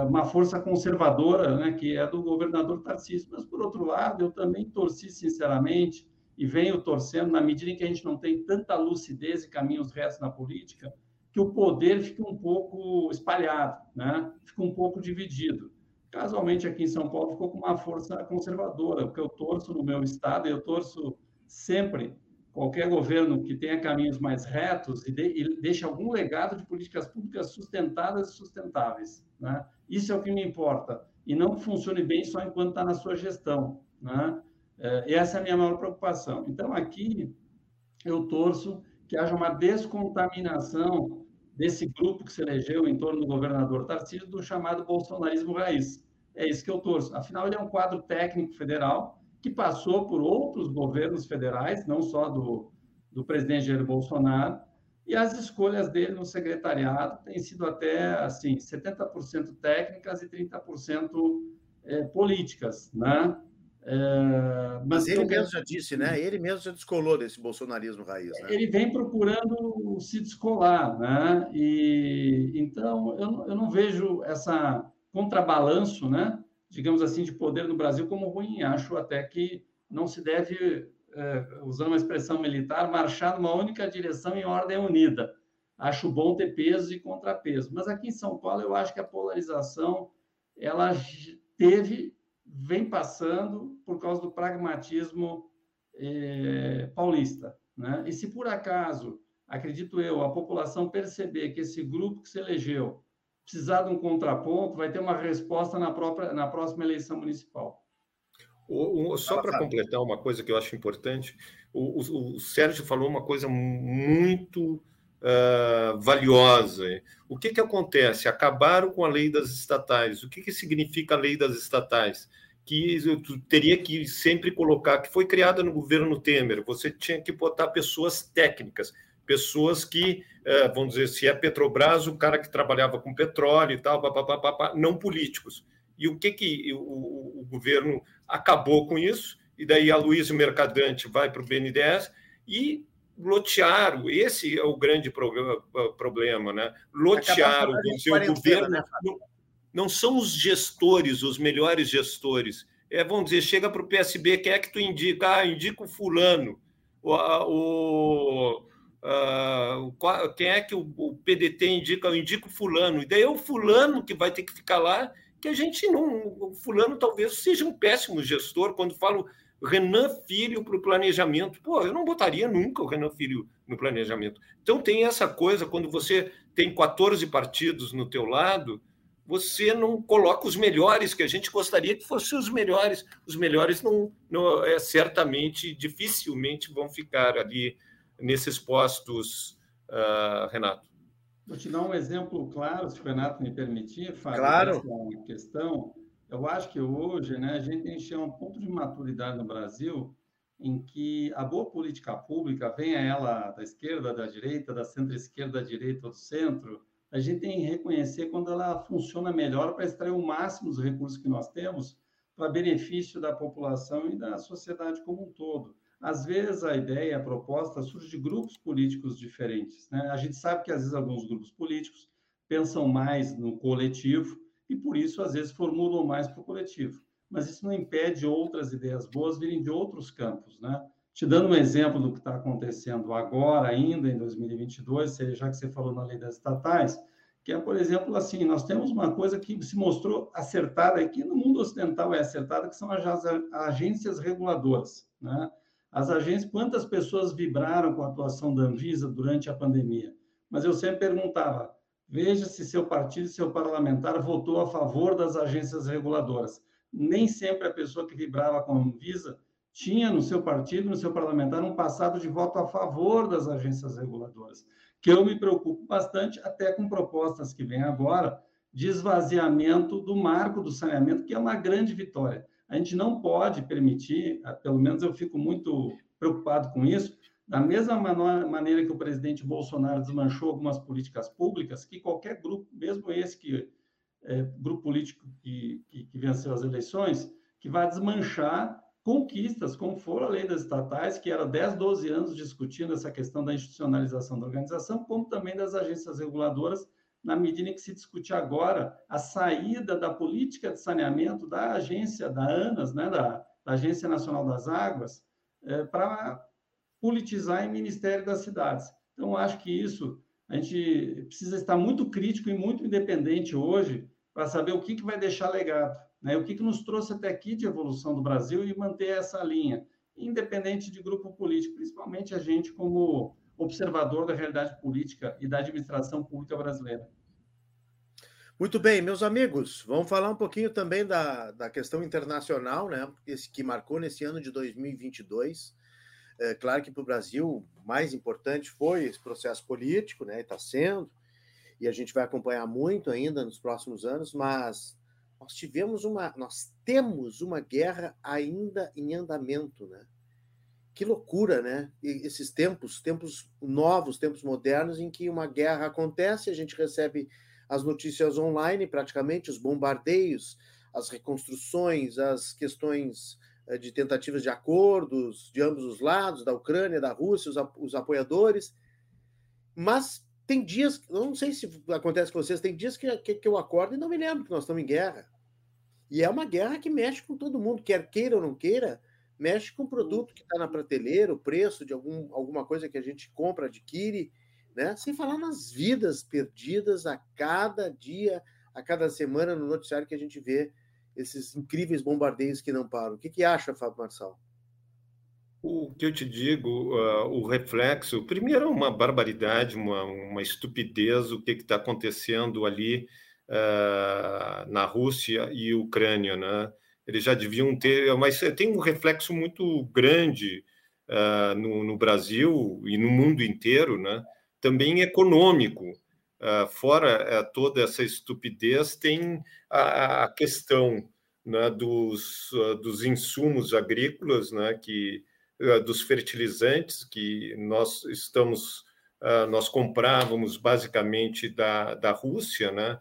uma força conservadora, né, que é do governador Tarcísio. Mas por outro lado, eu também torci sinceramente e venho torcendo na medida em que a gente não tem tanta lucidez e caminhos retos na política, que o poder fica um pouco espalhado, né? Fica um pouco dividido. Casualmente aqui em São Paulo ficou com uma força conservadora, porque eu torço no meu estado, eu torço sempre qualquer governo que tenha caminhos mais retos e, de, e deixe algum legado de políticas públicas sustentadas e sustentáveis. Né? Isso é o que me importa. E não funcione bem só enquanto está na sua gestão. Né? É, essa é a minha maior preocupação. Então, aqui, eu torço que haja uma descontaminação desse grupo que se elegeu em torno do governador Tarcísio do chamado bolsonarismo raiz. É isso que eu torço. Afinal, ele é um quadro técnico federal que passou por outros governos federais, não só do, do presidente Jair Bolsonaro, e as escolhas dele no secretariado têm sido até assim 70% técnicas e 30% é, políticas, né? É, mas ele mesmo já disse, né? Ele mesmo já descolou desse bolsonarismo raiz. Né? Ele vem procurando se descolar, né? E então eu, eu não vejo essa contrabalanço, né? Digamos assim, de poder no Brasil como ruim. Acho até que não se deve, é, usando uma expressão militar, marchar numa única direção em ordem unida. Acho bom ter peso e contrapeso. Mas aqui em São Paulo, eu acho que a polarização ela teve, vem passando por causa do pragmatismo é, paulista. Né? E se por acaso, acredito eu, a população perceber que esse grupo que se elegeu precisar de um contraponto, vai ter uma resposta na, própria, na próxima eleição municipal. O, o, só para completar uma coisa que eu acho importante, o, o Sérgio falou uma coisa muito uh, valiosa. O que, que acontece? Acabaram com a lei das estatais. O que, que significa a lei das estatais? Que tu teria que sempre colocar, que foi criada no governo Temer, você tinha que botar pessoas técnicas, pessoas que, é, vamos dizer, se é Petrobras, o cara que trabalhava com petróleo e tal, papapá, não políticos. E o que, que o, o governo acabou com isso? E daí a Luiz Mercadante vai para o BNDES e lotearam. Esse é o grande problema, né? Lotearam, dizer, o governo. Né? não são os gestores, os melhores gestores. É, vamos dizer, chega para o PSB, quem é que tu indica? Ah, indica o fulano. O, o, uh, quem é que o, o, PDT indica? Eu indico fulano. E daí é o fulano que vai ter que ficar lá, que a gente não... O fulano talvez seja um péssimo gestor. Quando falo Renan Filho para o planejamento. Pô, eu não botaria nunca o Renan Filho no planejamento. Então tem essa coisa, quando você tem 14 partidos no teu lado, você não coloca os melhores, que a gente gostaria que fossem os melhores. Os melhores não, não é, certamente, dificilmente vão ficar ali nesses postos, uh, Renato. Vou te dar um exemplo claro, se o Renato me permitir, Fábio, claro. essa questão. Eu acho que hoje né, a gente tem que chegar a um ponto de maturidade no Brasil em que a boa política pública, venha ela da esquerda, da direita, da centro-esquerda, da direita ou do centro, a gente tem que reconhecer quando ela funciona melhor para extrair o máximo dos recursos que nós temos para benefício da população e da sociedade como um todo. Às vezes a ideia, a proposta surge de grupos políticos diferentes. Né? A gente sabe que às vezes alguns grupos políticos pensam mais no coletivo e por isso às vezes formulam mais para o coletivo. Mas isso não impede outras ideias boas virem de outros campos, né? Te dando um exemplo do que está acontecendo agora, ainda em 2022, já que você falou na lei das estatais, que é, por exemplo, assim, nós temos uma coisa que se mostrou acertada aqui no mundo ocidental é acertada, que são as agências reguladoras, né? As agências, quantas pessoas vibraram com a atuação da Anvisa durante a pandemia? Mas eu sempre perguntava, veja se seu partido, seu parlamentar votou a favor das agências reguladoras. Nem sempre a pessoa que vibrava com a Anvisa tinha no seu partido, no seu parlamentar, um passado de voto a favor das agências reguladoras, que eu me preocupo bastante, até com propostas que vêm agora, de esvaziamento do marco do saneamento, que é uma grande vitória. A gente não pode permitir, pelo menos eu fico muito preocupado com isso, da mesma maneira que o presidente Bolsonaro desmanchou algumas políticas públicas, que qualquer grupo, mesmo esse que é, grupo político que, que, que venceu as eleições, que vai desmanchar conquistas, como for a lei das estatais, que era 10, 12 anos discutindo essa questão da institucionalização da organização, como também das agências reguladoras, na medida em que se discute agora a saída da política de saneamento da agência da ANAS, né, da, da Agência Nacional das Águas, é, para politizar em Ministério das Cidades. Então, acho que isso, a gente precisa estar muito crítico e muito independente hoje para saber o que, que vai deixar legado. Né? O que, que nos trouxe até aqui de evolução do Brasil e manter essa linha, independente de grupo político, principalmente a gente como observador da realidade política e da administração pública brasileira. Muito bem, meus amigos, vamos falar um pouquinho também da, da questão internacional, né? Esse que marcou nesse ano de 2022. É, claro que para o Brasil, mais importante foi esse processo político, né? Está sendo, e a gente vai acompanhar muito ainda nos próximos anos, mas nós tivemos uma, nós temos uma guerra ainda em andamento, né? Que loucura, né? E esses tempos, tempos novos, tempos modernos, em que uma guerra acontece, a gente recebe as notícias online, praticamente, os bombardeios, as reconstruções, as questões eh, de tentativas de acordos de ambos os lados, da Ucrânia, da Rússia, os, os apoiadores. Mas tem dias, eu não sei se acontece com vocês, tem dias que, que, que, eu acordo e não me lembro que nós estamos em guerra. E é uma guerra que mexe com todo mundo, quer queira ou não queira, mexe com o produto que está na prateleira, o preço de algum, alguma coisa que a gente compra, adquire, né? Sem falar nas vidas perdidas a cada dia, a cada semana no noticiário que a gente vê esses incríveis bombardeios que não param. O que, que acha, Fábio Marçal? O que eu te digo, uh, o reflexo, primeiro é uma barbaridade, uma, uma estupidez o que está acontecendo ali uh, na Rússia e Ucrânia, né? Eles já deviam ter, mas tem um reflexo muito grande uh, no, no, Brasil e no mundo inteiro, né? Também econômico. fora toda essa estupidez, tem a, a questão né, dos, dos insumos agrícolas, né, que eh, dos fertilizantes que nós estamos ah, nós comprávamos basicamente da, da Rússia, né?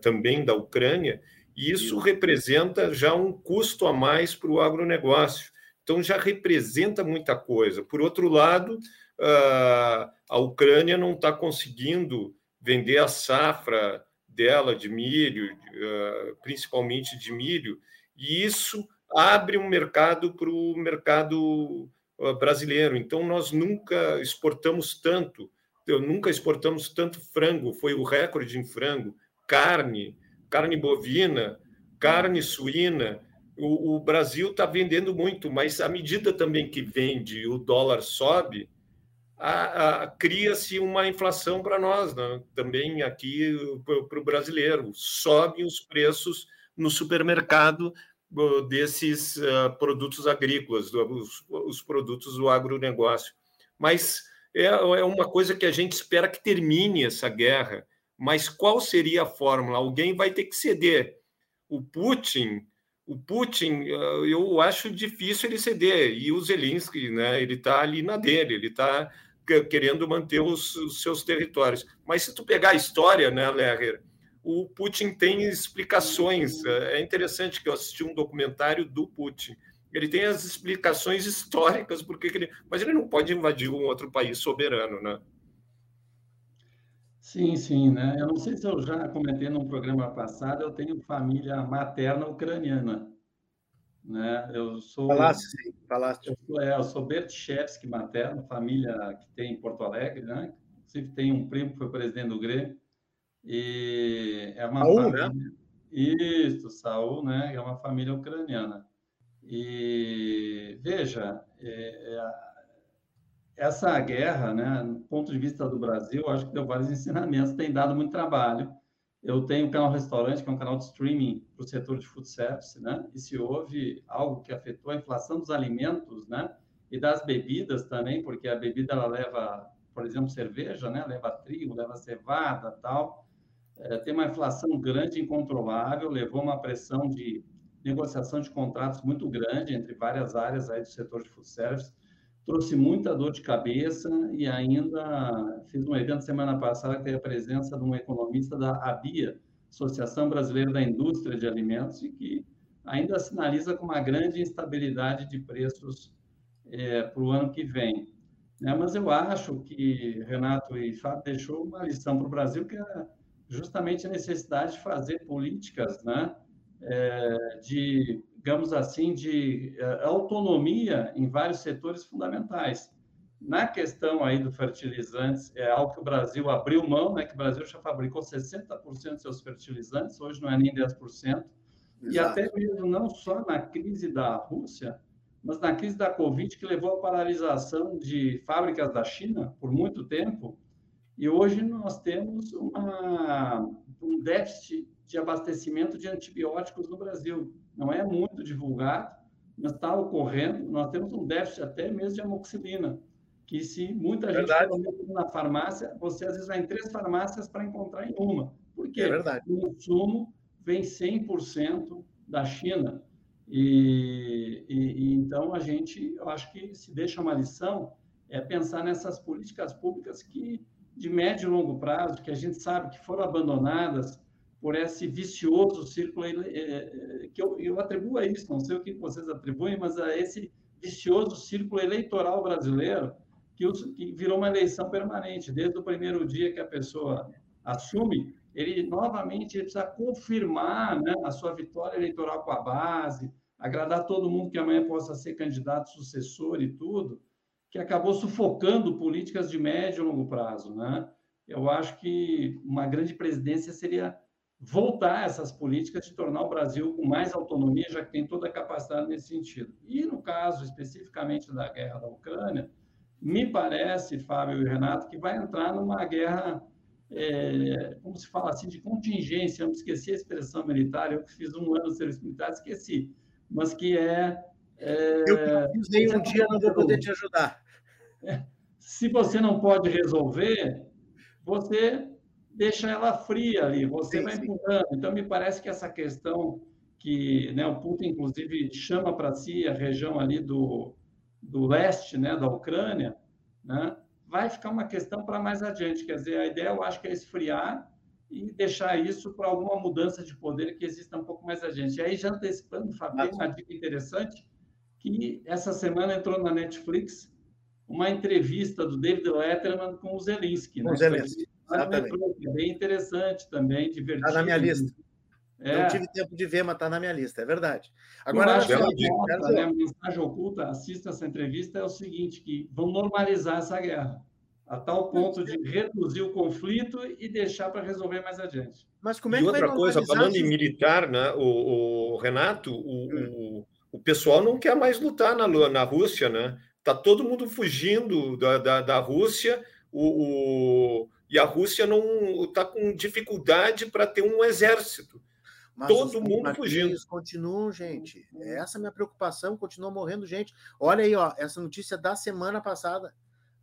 Também da Ucrânia, e isso representa já um custo a mais para o agronegócio. Então, já representa muita coisa. Por outro lado, ah, a Ucrânia não está conseguindo vender a safra dela de milho, principalmente de milho, e isso abre um mercado para o mercado brasileiro. Então, nós nunca exportamos tanto, nunca exportamos tanto frango, foi o recorde em frango, carne, carne bovina, carne suína. O, o Brasil está vendendo muito, mas à medida também que vende, o dólar sobe, cria-se uma inflação para nós, né? também aqui para o brasileiro. Sobem os preços no supermercado desses uh, produtos agrícolas, os, os, produtos do agronegócio. Mas é, é uma coisa que a gente espera que termine essa guerra. Mas qual seria a fórmula? Alguém vai ter que ceder. O Putin, o Putin, eu acho difícil ele ceder. E o Zelensky, né? Ele está ali na dele. Ele está querendo manter os, os, seus territórios. Mas se tu pegar a história, né, Lerrer, o Putin tem explicações. É interessante que eu assisti um documentário do Putin. Ele tem as explicações históricas porque ele, mas ele não pode invadir um outro país soberano, né? Sim, sim, né? Eu não sei se eu já comentei num programa passado, eu tenho família materna ucraniana. Né? Eu sou. Falaste, sim, falaste. Eu sou, é, eu sou Bertchevski materno, família que tem em Porto Alegre, né? Inclusive, tem um primo que foi presidente do Grêmio. E é uma Saul, né? família. Né? Isso, Saul, né? É uma família ucraniana. E veja, é, é, essa guerra, né, do ponto de vista do Brasil, acho que deu vários ensinamentos, tem dado muito trabalho. Eu tenho um canal Restaurante, que é um canal de streaming para o setor de food service, né? E se houve algo que afetou a inflação dos alimentos, né? E das bebidas também, porque a bebida ela leva, por exemplo, cerveja, né? Leva trigo, leva cevada, tal. É, tem uma inflação grande, incontrolável, levou uma pressão de negociação de contratos muito grande entre várias áreas aí do setor de food service trouxe muita dor de cabeça e ainda fiz um evento semana passada que teve a presença de um economista da ABIA, Associação Brasileira da Indústria de Alimentos, e que ainda sinaliza com uma grande instabilidade de preços é, para o ano que vem. É, mas eu acho que Renato e Fábio deixou uma lição para o Brasil, que é justamente a necessidade de fazer políticas né, é, de digamos assim, de uh, autonomia em vários setores fundamentais. Na questão aí do fertilizantes, é algo que o Brasil abriu mão, né, que o Brasil já fabricou 60% de seus fertilizantes, hoje não é nem 10%, Exato. e até mesmo não só na crise da Rússia, mas na crise da Covid, que levou à paralisação de fábricas da China por muito tempo, e hoje nós temos uma, um déficit de abastecimento de antibióticos no Brasil não é muito divulgado, mas está ocorrendo. Nós temos um déficit até mesmo de amoxicilina, que se muita verdade. gente na farmácia, você às vezes vai em três farmácias para encontrar em uma. Por quê? É verdade. O insumo vem 100% da China. E, e, e, então a gente, eu acho que se deixa uma lição é pensar nessas políticas públicas que de médio e longo prazo, que a gente sabe que foram abandonadas por esse vicioso círculo é, é, que eu, eu atribuo a isso, não sei o que vocês atribuem, mas a esse vicioso círculo eleitoral brasileiro que, que virou uma eleição permanente. Desde o primeiro dia que a pessoa assume, ele novamente ele precisa confirmar né, a sua vitória eleitoral com a base, agradar todo mundo que amanhã possa ser candidato sucessor e tudo, que acabou sufocando políticas de médio e longo prazo. Né? Eu acho que uma grande presidência seria voltar essas políticas de tornar o Brasil com mais autonomia, já que tem toda a capacidade nesse sentido. E no caso especificamente da guerra da Ucrânia, me parece, Fábio e Renato, que vai entrar numa guerra, é, como se fala assim, de contingência. Eu esqueci a expressão militar, eu fiz um ano de serviço militar, esqueci. Mas que é. é eu usei um dia, não vou poder te ajudar. É, se você não pode resolver, você deixa ela fria ali, você sim, vai mudando. Então, me parece que essa questão que né, o Putin, inclusive, chama para si a região ali do, do leste, né, da Ucrânia, né, vai ficar uma questão para mais adiante. Quer dizer, a ideia, eu acho que é esfriar e deixar isso para alguma mudança de poder que exista um pouco mais adiante. E aí, já antecipando, Fabio, uma dica interessante, que essa semana entrou na Netflix uma entrevista do David Letterman com o Zelensky. Com né? Zelensky É bem interessante também, divertido. Está na minha lista. É. Não tive tempo de ver, mas está na minha lista, é verdade. Agora, acho que a, né, a mensagem oculta, assista essa entrevista, é o seguinte, que vão normalizar essa guerra, a tal ponto de reduzir o conflito e deixar para resolver mais adiante. Mas como é e que outra coisa, falando em militar, né, o, o Renato, o, hum. o, o, pessoal não quer mais lutar na, na Rússia, né? Está todo mundo fugindo da, da, da Rússia, o, o, e a Rússia não está com dificuldade para ter um exército. Mas Todo mundo fugindo. continuam, gente. Essa é a minha preocupação, continua morrendo gente. Olha aí, ó, essa notícia da semana passada,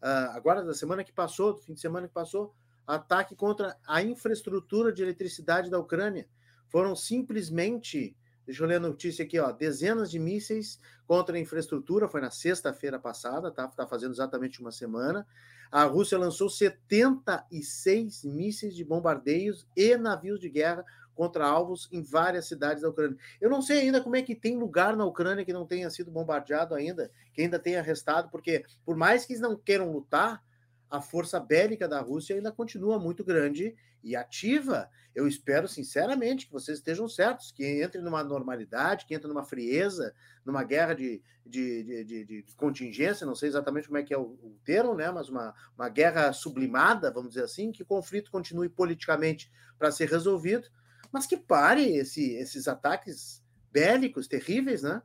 uh, agora da semana que passou, do fim de semana que passou, ataque contra a infraestrutura de eletricidade da Ucrânia. Foram simplesmente, deixa eu ler a notícia aqui, ó, dezenas de mísseis contra a infraestrutura, foi na sexta-feira passada, tá? Tá fazendo exatamente uma semana. A Rússia lançou 76 mísseis de bombardeios e navios de guerra contra alvos em várias cidades da Ucrânia. Eu não sei ainda como é que tem lugar na Ucrânia que não tenha sido bombardeado ainda, que ainda tenha restado, porque por mais que eles não queiram lutar, a força bélica da Rússia ainda continua muito grande e ativa. Eu espero sinceramente que vocês estejam certos, que entre numa normalidade, que entre numa frieza, numa guerra de, de, de, de, contingência, não sei exatamente como é que é o, o termo, né? mas uma, uma guerra sublimada, vamos dizer assim, que o conflito continue politicamente para ser resolvido, mas que pare esse, esses ataques bélicos terríveis, né?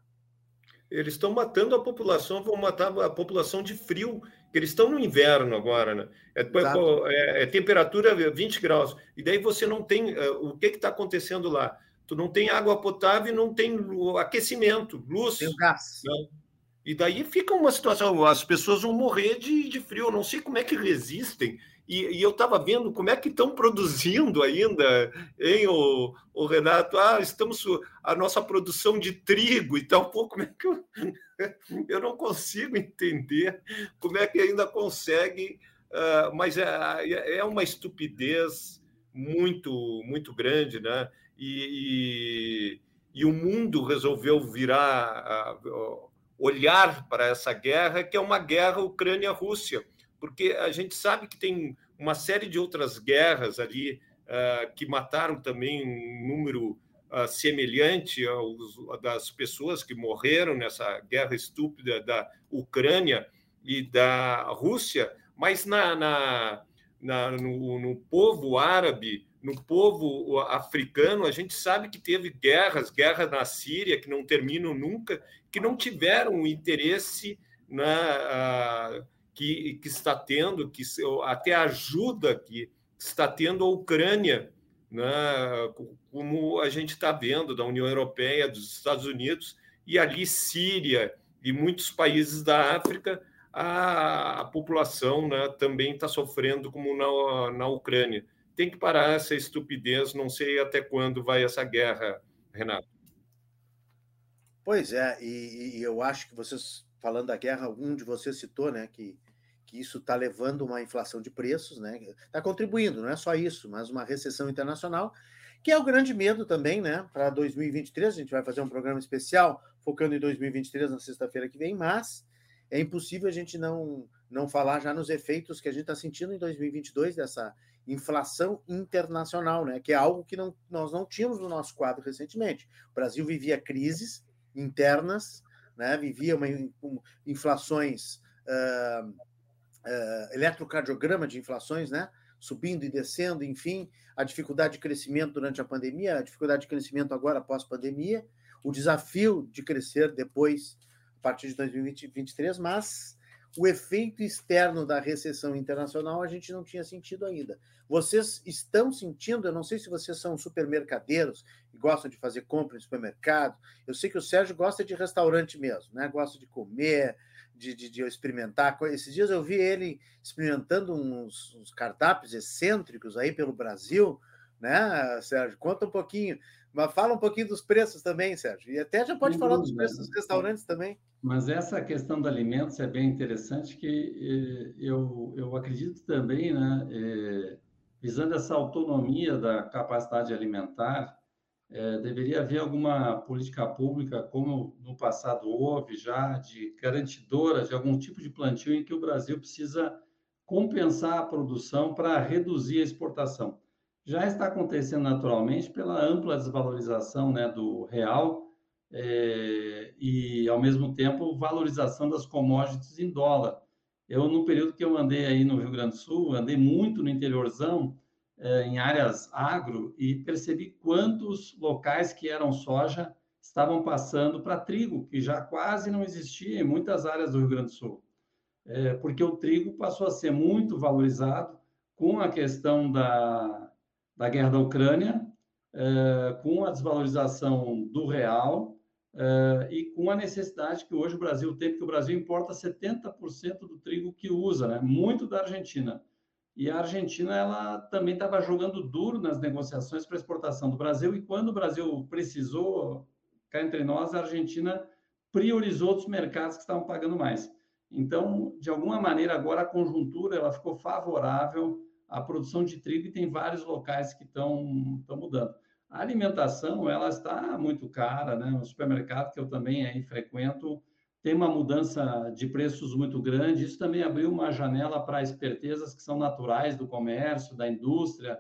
Eles estão matando a população, vão matar a população de frio, eles estão no inverno agora, né? É, é, é, temperatura 20 graus. E daí você não tem. Uh, o que está acontecendo lá? Tu não tem água potável e não tem aquecimento, luz. Tem gás. Né? E daí fica uma situação, as pessoas vão morrer de, de frio. Eu não sei como é que resistem e, e eu estava vendo como é que estão produzindo ainda, hein, o, o, Renato? Ah, estamos a nossa produção de trigo e tal. Pô, como é que eu, eu não consigo entender como é que ainda consegue, uh, mas é, é uma estupidez muito, muito grande, né? E, e, e o mundo resolveu virar, uh, olhar para essa guerra, que é uma guerra Ucrânia-Rússia porque a gente sabe que tem uma série de outras guerras ali uh, que mataram também um número uh, semelhante aos, das pessoas que morreram nessa guerra estúpida da Ucrânia e da Rússia, mas na, na, na no, no povo árabe, no povo africano, a gente sabe que teve guerras, guerra na Síria, que não terminam nunca, que não tiveram interesse na. Uh, que, que está tendo, que até ajuda que está tendo a Ucrânia, né, como a gente está vendo da União Europeia, dos Estados Unidos, e ali Síria e muitos países da África, a, a população né, também está sofrendo como na, na Ucrânia. Tem que parar essa estupidez, não sei até quando vai essa guerra, Renato. Pois é, e, e eu acho que vocês, falando da guerra, um de vocês citou, né, que que isso está levando uma inflação de preços, né? Está contribuindo, não é só isso, mas uma recessão internacional, que é o grande medo também, né? Para 2023, a gente vai fazer um programa especial focando em 2023 na sexta-feira que vem, mas é impossível a gente não, não falar já nos efeitos que a gente está sentindo em 2022 dessa inflação internacional, né? Que é algo que não, nós não tínhamos no nosso quadro recentemente. O Brasil vivia crises internas, né? Vivia uma, um, inflações uh, uh, eletrocardiograma de inflações, né? Subindo e descendo, enfim, a dificuldade de crescimento durante a pandemia, a dificuldade de crescimento agora após pandemia, o desafio de crescer depois, a partir de 2023, mas o efeito externo da recessão internacional a gente não tinha sentido ainda. Vocês estão sentindo, eu não sei se vocês são supermercadeiros e gostam de fazer compra em supermercado. Eu sei que o Sérgio gosta de restaurante mesmo, né? Gosta de comer, de, de, de experimentar. Esses dias eu vi ele experimentando uns, uns cardápios excêntricos aí pelo Brasil, né, Sérgio? Conta um pouquinho, mas fala um pouquinho dos preços também, Sérgio. E até já pode falar dos preços dos restaurantes também. Mas essa questão dos alimentos é bem interessante, que eh, eu, eu acredito também, né, eh, visando essa autonomia da capacidade alimentar, é, deveria haver alguma política pública, como no passado houve já, de garantidora de algum tipo de plantio em que o Brasil precisa compensar a produção para reduzir a exportação. Já está acontecendo naturalmente pela ampla desvalorização né, do real é, e, ao mesmo tempo, valorização das commodities em dólar. Eu, no período que eu andei aí no Rio Grande do Sul, andei muito no interiorzão, é, em áreas agro, e percebi quantos locais que eram soja estavam passando para trigo, que já quase não existia em muitas áreas do Rio Grande do Sul. É, porque o trigo passou a ser muito valorizado com a questão da, da guerra da Ucrânia, é, com a desvalorização do real é, e com a necessidade que hoje o Brasil tem, porque o Brasil importa 70% do trigo que usa, né? muito da Argentina. E a Argentina ela também estava jogando duro nas negociações para exportação do Brasil, e quando o Brasil precisou cá entre nós, a Argentina priorizou outros mercados que estavam pagando mais. Então, de alguma maneira, agora a conjuntura ela ficou favorável à produção de trigo e tem vários locais que estão, mudando. A alimentação ela está muito cara, né? No supermercado que eu também aí frequento tem uma mudança de preços muito grande. Isso também abriu uma janela para espertezas que são naturais do comércio, da indústria,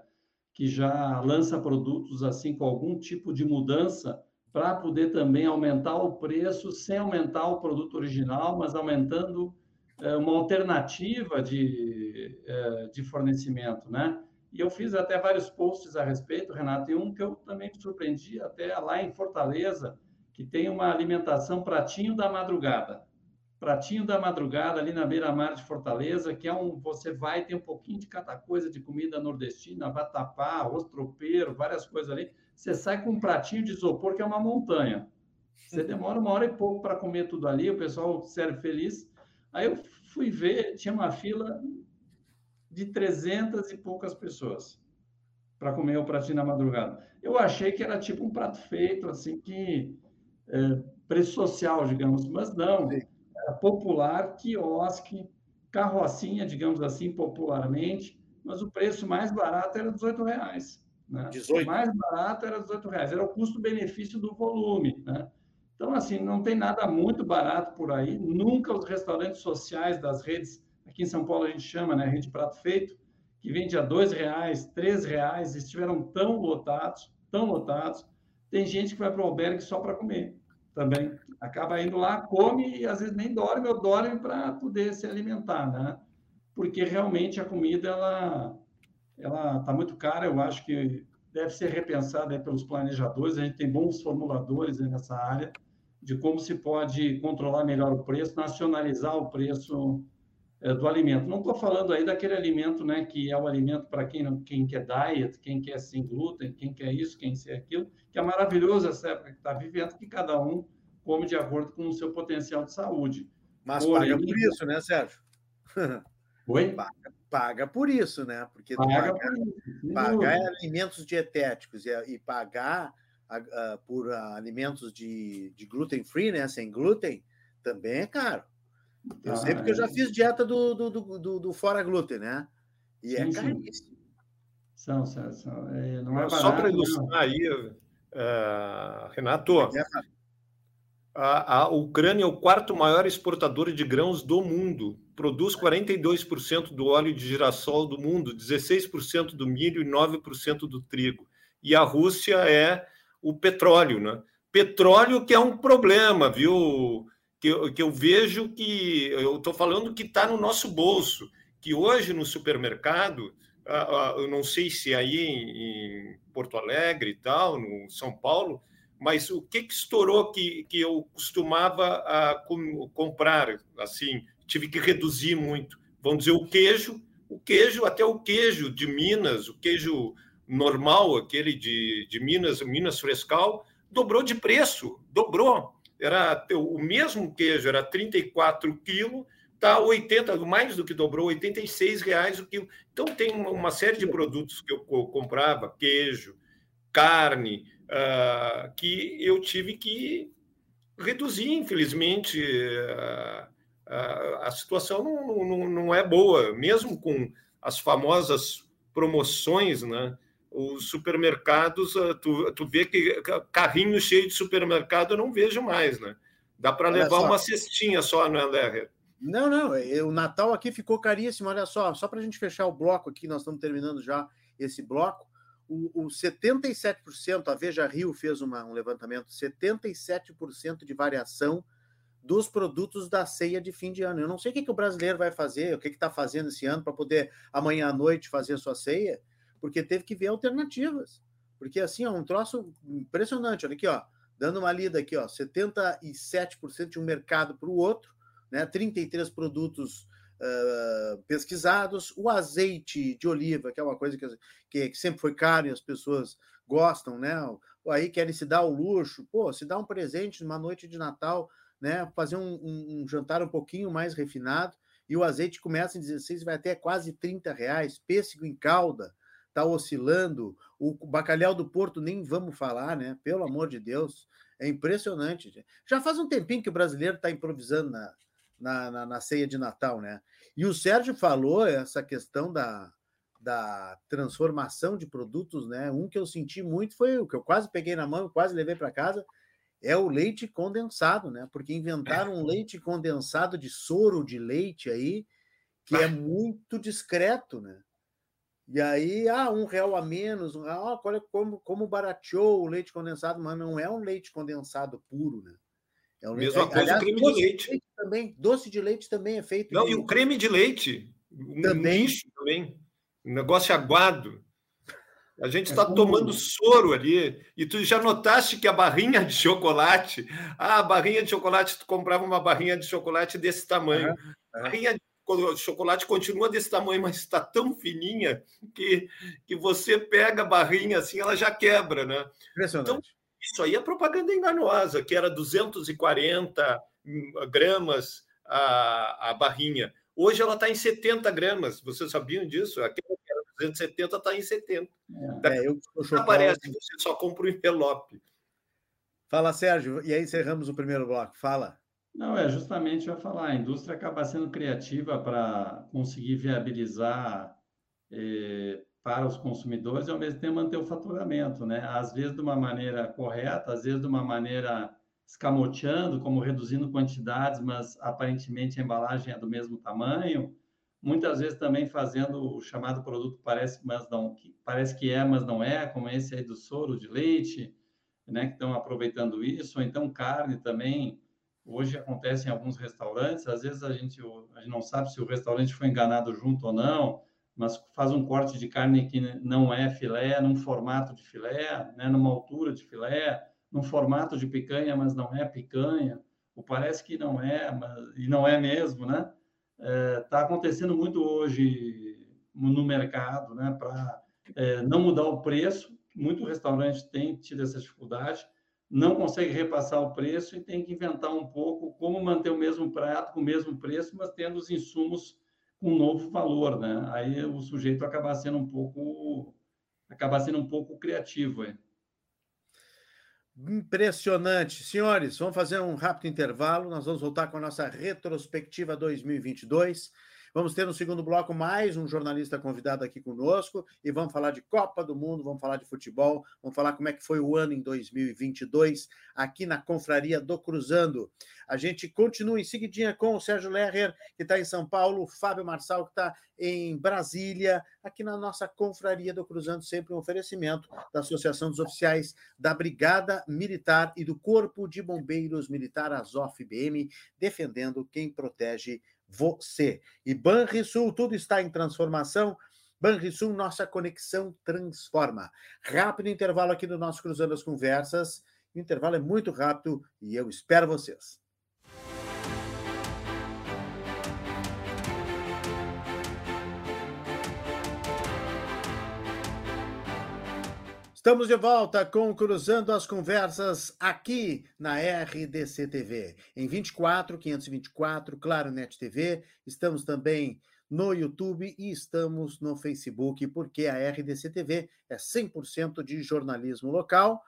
que já lança produtos assim com algum tipo de mudança para poder também aumentar o preço sem aumentar o produto original, mas aumentando uma alternativa de, é, de fornecimento, né? E eu fiz até vários posts a respeito, Renato, e um que eu também me surpreendi até lá em Fortaleza, que tem uma alimentação pratinho da madrugada. Pratinho da madrugada ali na beira-mar de Fortaleza, que é um você vai tem um pouquinho de cada coisa de comida nordestina, vatapá, ostropeiro, várias coisas ali você sai com um pratinho de isopor que é uma montanha. Você demora uma hora e pouco para comer tudo ali, o pessoal serve feliz. Aí eu fui ver, tinha uma fila de 300 e poucas pessoas para comer o pratinho na madrugada. Eu achei que era tipo um prato feito, assim, que é, preço social, digamos, mas não. Era popular, quiosque, carrocinha, digamos assim, popularmente, mas o preço mais barato era 18 reais. Né? 18. O mais barato era 18 reais, era o custo-benefício do volume. Né? Então, assim, não tem nada muito barato por aí. Nunca os restaurantes sociais das redes, aqui em São Paulo a gente chama, né, rede prato feito, que vende a dois reais, três reais, estiveram tão lotados, tão lotados. Tem gente que vai para o albergue só para comer também. Acaba indo lá, come e às vezes nem dorme ou dorme para poder se alimentar, né? Porque realmente a comida, ela ela está muito cara, eu acho que deve ser repensada pelos planejadores, a gente tem bons formuladores nessa área de como se pode controlar melhor o preço, nacionalizar o preço é, do alimento. Não estou falando aí daquele alimento né, que é o alimento para quem, quem quer diet, quem quer sem glúten, quem quer isso, quem quer aquilo, que é maravilhoso essa época que está vivendo, que cada um come de acordo com o seu potencial de saúde. Mas Porém, paga por isso, né, Sérgio? Oi? Paga, paga por isso, né? Porque paga pagar, pagar alimentos dietéticos e, e pagar por alimentos de, de gluten free, né? Sem glúten, também é caro. Eu ah, sei porque eu já é. fiz dieta do, do, do, do, fora glúten, né? E é sim, é caríssimo. São, são, são. É, não é barato, Só para ilustrar aí, uh, Renato, a, a Ucrânia é o quarto maior exportador de grãos do mundo. Produz 42% do óleo de girassol do mundo, 16% do milho e 9% do trigo. E a Rússia é o petróleo, né? Petróleo que é um problema, viu? Que eu, que eu vejo que eu estou falando que está no nosso bolso, que hoje no supermercado, eu não sei se aí em Porto Alegre e tal, no São Paulo, mas o que, que estourou que, que eu costumava a, com, comprar, assim, tive que reduzir muito. Vamos dizer, o queijo, o queijo, até o queijo de Minas, o queijo normal, aquele de, de Minas, Minas Frescal, dobrou de preço, dobrou. Era o mesmo queijo, era 34 quilos, tá 80, mais do que dobrou, 86 reais o quilo. Então tem uma série de produtos que eu comprava, queijo, carne, uh, que eu tive que reduzir, infelizmente. Uh, uh, a situação não, não, não é boa, mesmo com as famosas promoções, né? Os supermercados, tu, tu vê que carrinho cheio de supermercado eu não vejo mais, né? Dá para levar só. uma cestinha só, né, Lerrer? Não, não, é, o Natal aqui ficou caríssimo, olha só, só para a gente fechar o bloco aqui, nós estamos terminando já esse bloco, o, o 77%, a Veja Rio fez uma, um levantamento, 77% de variação dos produtos da ceia de fim de ano. Eu não sei o que, que o brasileiro vai fazer, o que está fazendo esse ano para poder amanhã à noite fazer sua ceia, porque teve que ver alternativas. Porque assim, é um troço impressionante. Olha aqui, ó, dando uma lida aqui, ó, 77% de um mercado para o outro, né? 33 produtos uh, pesquisados, o azeite de oliva, que é uma coisa que, que, sempre foi caro e as pessoas gostam, né? Aí querem se dar o luxo, pô, se dar um presente numa noite de Natal, né? Fazer um, um, um jantar um pouquinho mais refinado, e o azeite começa em 16 vai até quase 30 reais, pêssego em calda, está oscilando. O bacalhau do Porto, nem vamos falar, né? Pelo amor de Deus, é impressionante. Já faz um tempinho que o brasileiro está improvisando na, na, na, na, ceia de Natal, né? E o Sérgio falou essa questão da, da transformação de produtos, né? Um que eu senti muito foi o que eu quase peguei na mão, quase levei para casa, é o leite condensado, né? Porque inventaram um leite condensado de soro de leite aí, que é muito discreto, né? E aí, ah, um real a menos, ah, olha como, como barateou o leite condensado, mas não é um leite condensado puro, né? É um Mesma leite, coisa aliás, o creme de leite. De leite. também, doce de leite também é feito. Não, de... e o creme de leite, também. Um também. Um negócio aguado. A gente está é tomando soro ali, e tu já notaste que a barrinha de chocolate, ah, a barrinha de chocolate, tu comprava uma barrinha de chocolate desse tamanho. Uhum. A barrinha de o chocolate continua desse tamanho, mas está tão fininha que, que você pega a barrinha assim, ela já quebra, né? Impressionante. Então, isso aí é propaganda enganosa, que era 240 gramas a, a barrinha. Hoje ela está em 70 gramas. Vocês sabiam disso? Aquela que era 270 está em 70. É, é eu, aparece, você só compra o envelope. Fala, Sérgio. E aí encerramos o primeiro bloco. Fala. Não, é justamente eu ia falar, a indústria acaba sendo criativa para conseguir viabilizar eh, para os consumidores e ao mesmo tempo manter o faturamento, né? Às vezes de uma maneira correta, às vezes de uma maneira escamoteando, como reduzindo quantidades, mas aparentemente a embalagem é do mesmo tamanho. Muitas vezes também fazendo o chamado produto parece, mas não, parece que é, mas não é, como esse aí do soro de leite, né? Que estão aproveitando isso, ou então carne também Hoje acontece em alguns restaurantes, às vezes a gente, a gente não sabe se o restaurante foi enganado junto ou não, mas faz um corte de carne que não é filé, num formato de filé, né, numa altura de filé, num formato de picanha, mas não é picanha, ou parece que não é, mas, e não é mesmo, né? Está é, tá acontecendo muito hoje no mercado, né, para é, não mudar o preço. Muito restaurante tem tido essa dificuldade não consegue repassar o preço e tem que inventar um pouco como manter o mesmo prato com o mesmo preço, mas tendo os insumos com um novo valor, né? Aí o sujeito acaba sendo um pouco acaba sendo um pouco criativo, é. Impressionante. Senhores, vamos fazer um rápido intervalo. Nós vamos voltar com a nossa retrospectiva 2022. Vamos ter no segundo bloco mais um jornalista convidado aqui conosco e vamos falar de Copa do Mundo, vamos falar de futebol, vamos falar como é que foi o ano em 2022 aqui na Confraria do Cruzando. A gente continua em seguidinha com o Sérgio Lerrer, que está em São Paulo, o Fábio Marçal, que está em Brasília, aqui na nossa Confraria do Cruzando, sempre um oferecimento da Associação dos Oficiais da Brigada Militar e do Corpo de Bombeiros Militar, Azof-BM, defendendo quem protege você. E Banrisul, tudo está em transformação. Banrisul, nossa conexão transforma. Rápido intervalo aqui no nosso Cruzando as Conversas. O intervalo é muito rápido e eu espero vocês. Estamos de volta com Cruzando as Conversas aqui na RDC TV. Em 24, 524, Claro Net TV. Estamos também no YouTube e estamos no Facebook, porque a RDC TV é 100% de jornalismo local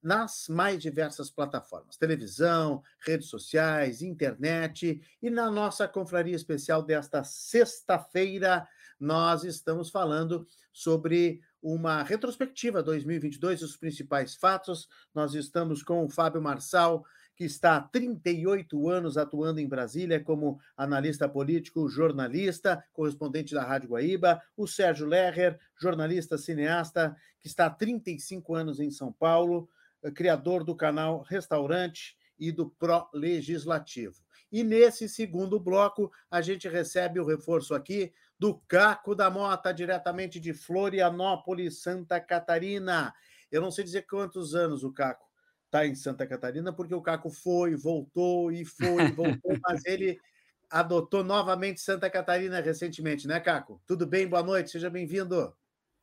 nas mais diversas plataformas: televisão, redes sociais, internet. E na nossa confraria especial desta sexta-feira, nós estamos falando sobre uma retrospectiva 2022, os principais fatos. Nós estamos com o Fábio Marçal, que está há 38 anos atuando em Brasília como analista político, jornalista, correspondente da Rádio Guaíba, o Sérgio Lerrer, jornalista cineasta, que está há 35 anos em São Paulo, eh, criador do canal Restaurante e do Pro Legislativo. E nesse segundo bloco, a gente recebe o reforço aqui do Caco da Mota, diretamente de Florianópolis, Santa Catarina. Eu não sei dizer quantos anos o Caco está em Santa Catarina, porque o Caco foi, voltou e foi, voltou, mas ele adotou novamente Santa Catarina recentemente, né, Caco? Tudo bem? Boa noite, seja bem-vindo.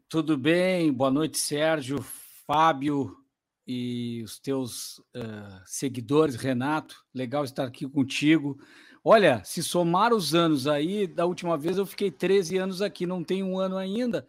Tudo bem, boa noite, Sérgio, Fábio e os teus uh, seguidores, Renato. Legal estar aqui contigo. Olha, se somar os anos aí, da última vez eu fiquei 13 anos aqui, não tem um ano ainda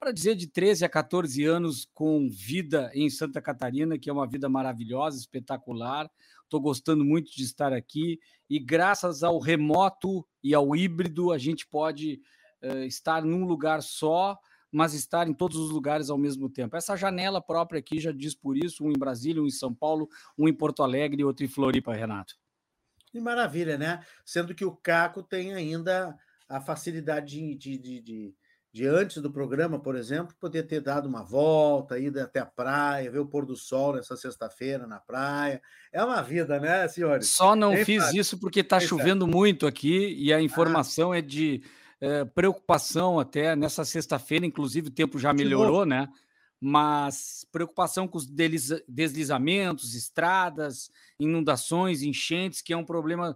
para dizer de 13 a 14 anos com vida em Santa Catarina, que é uma vida maravilhosa, espetacular. Estou gostando muito de estar aqui e graças ao remoto e ao híbrido a gente pode uh, estar num lugar só, mas estar em todos os lugares ao mesmo tempo. Essa janela própria aqui já diz por isso, um em Brasília, um em São Paulo, um em Porto Alegre e outro em Floripa, Renato. Que maravilha, né? Sendo que o Caco tem ainda a facilidade de, de, de, de antes do programa, por exemplo, poder ter dado uma volta, ido até a praia, ver o pôr do sol nessa sexta-feira na praia. É uma vida, né, senhores? Só não fiz fácil. isso porque está chovendo muito aqui e a ah. informação ah. é de é, preocupação até nessa sexta-feira, inclusive o tempo já melhorou, né? Mas preocupação com os deslizamentos, estradas, inundações, enchentes, que é um problema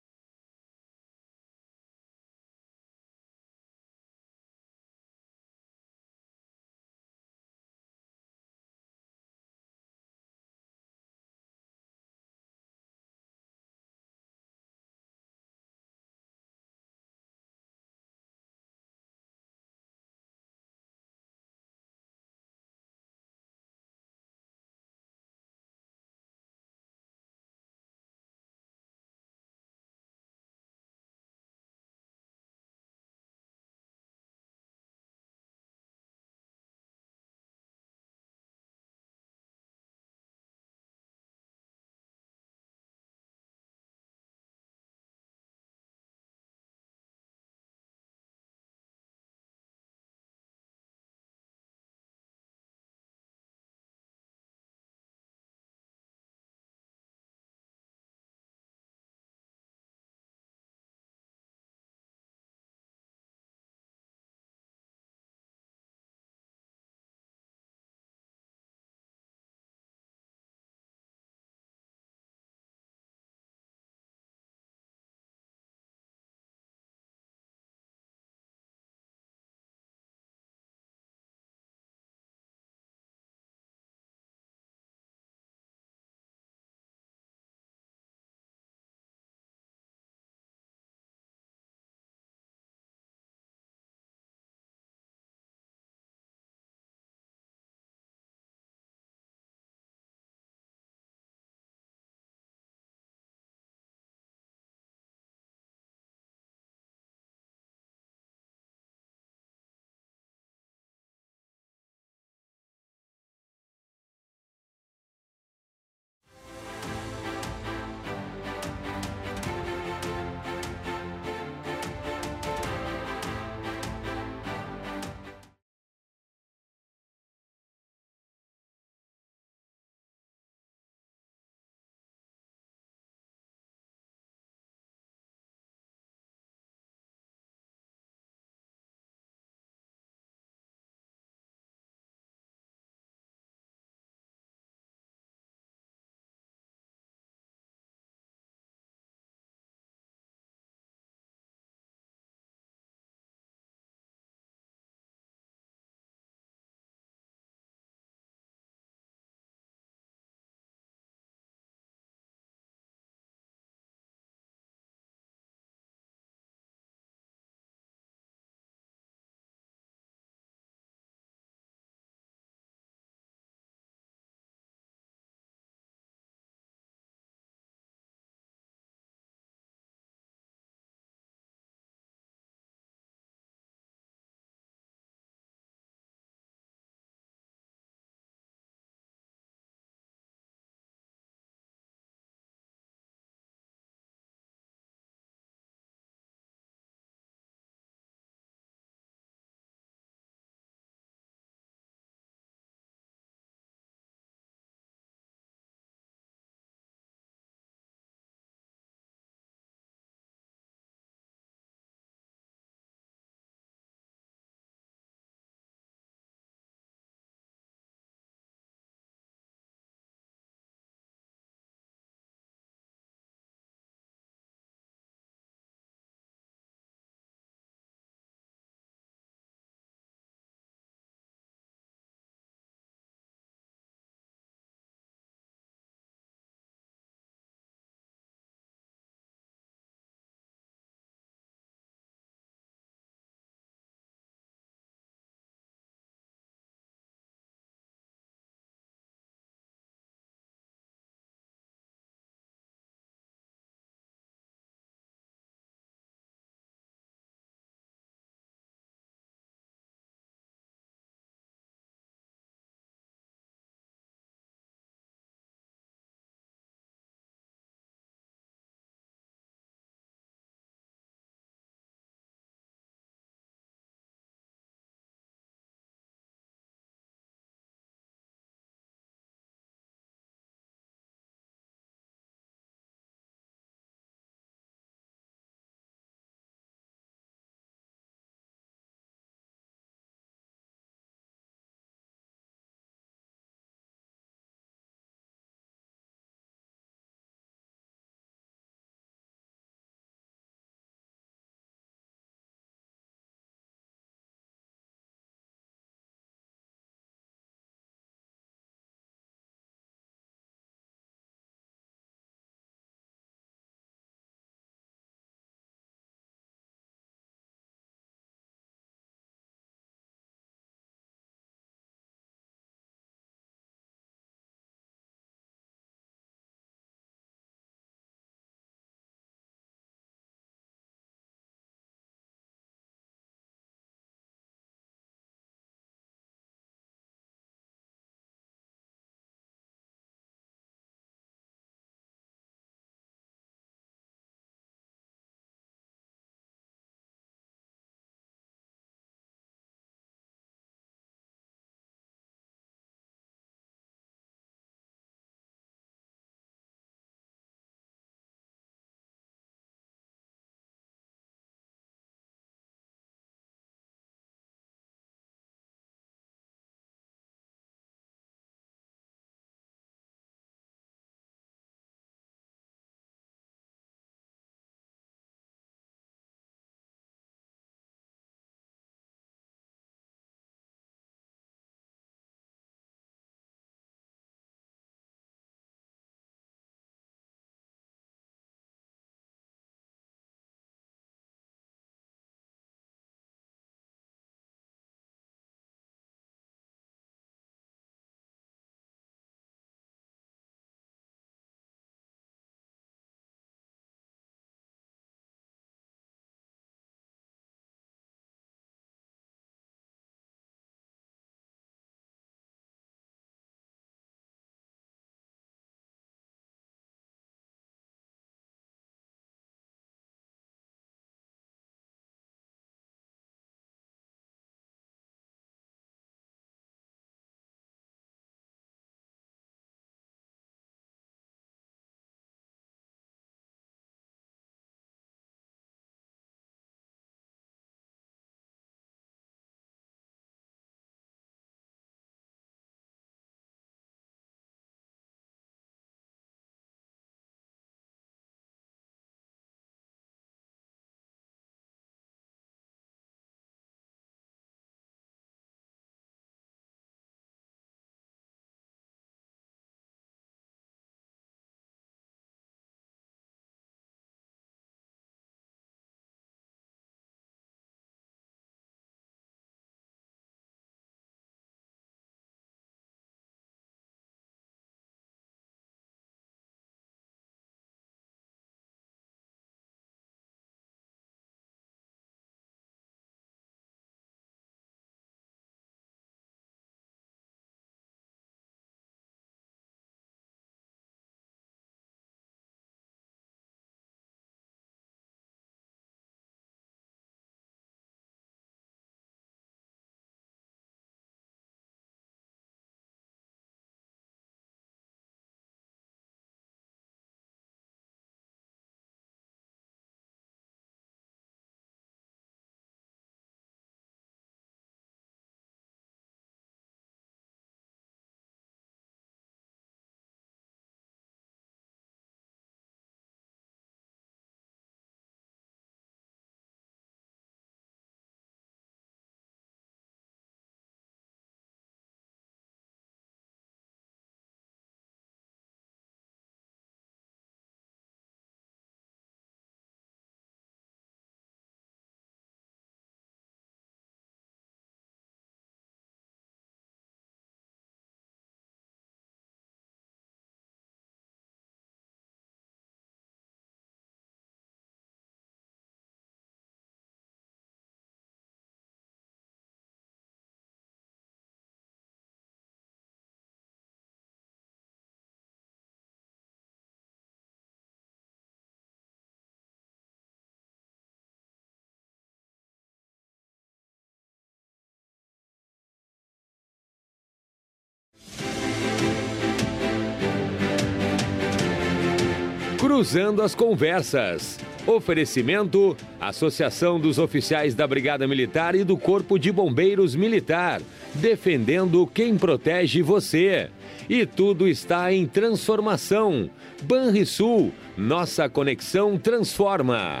Cruzando as Conversas. Oferecimento: Associação dos Oficiais da Brigada Militar e do Corpo de Bombeiros Militar. Defendendo quem protege você. E tudo está em transformação. Banrisul, nossa conexão transforma.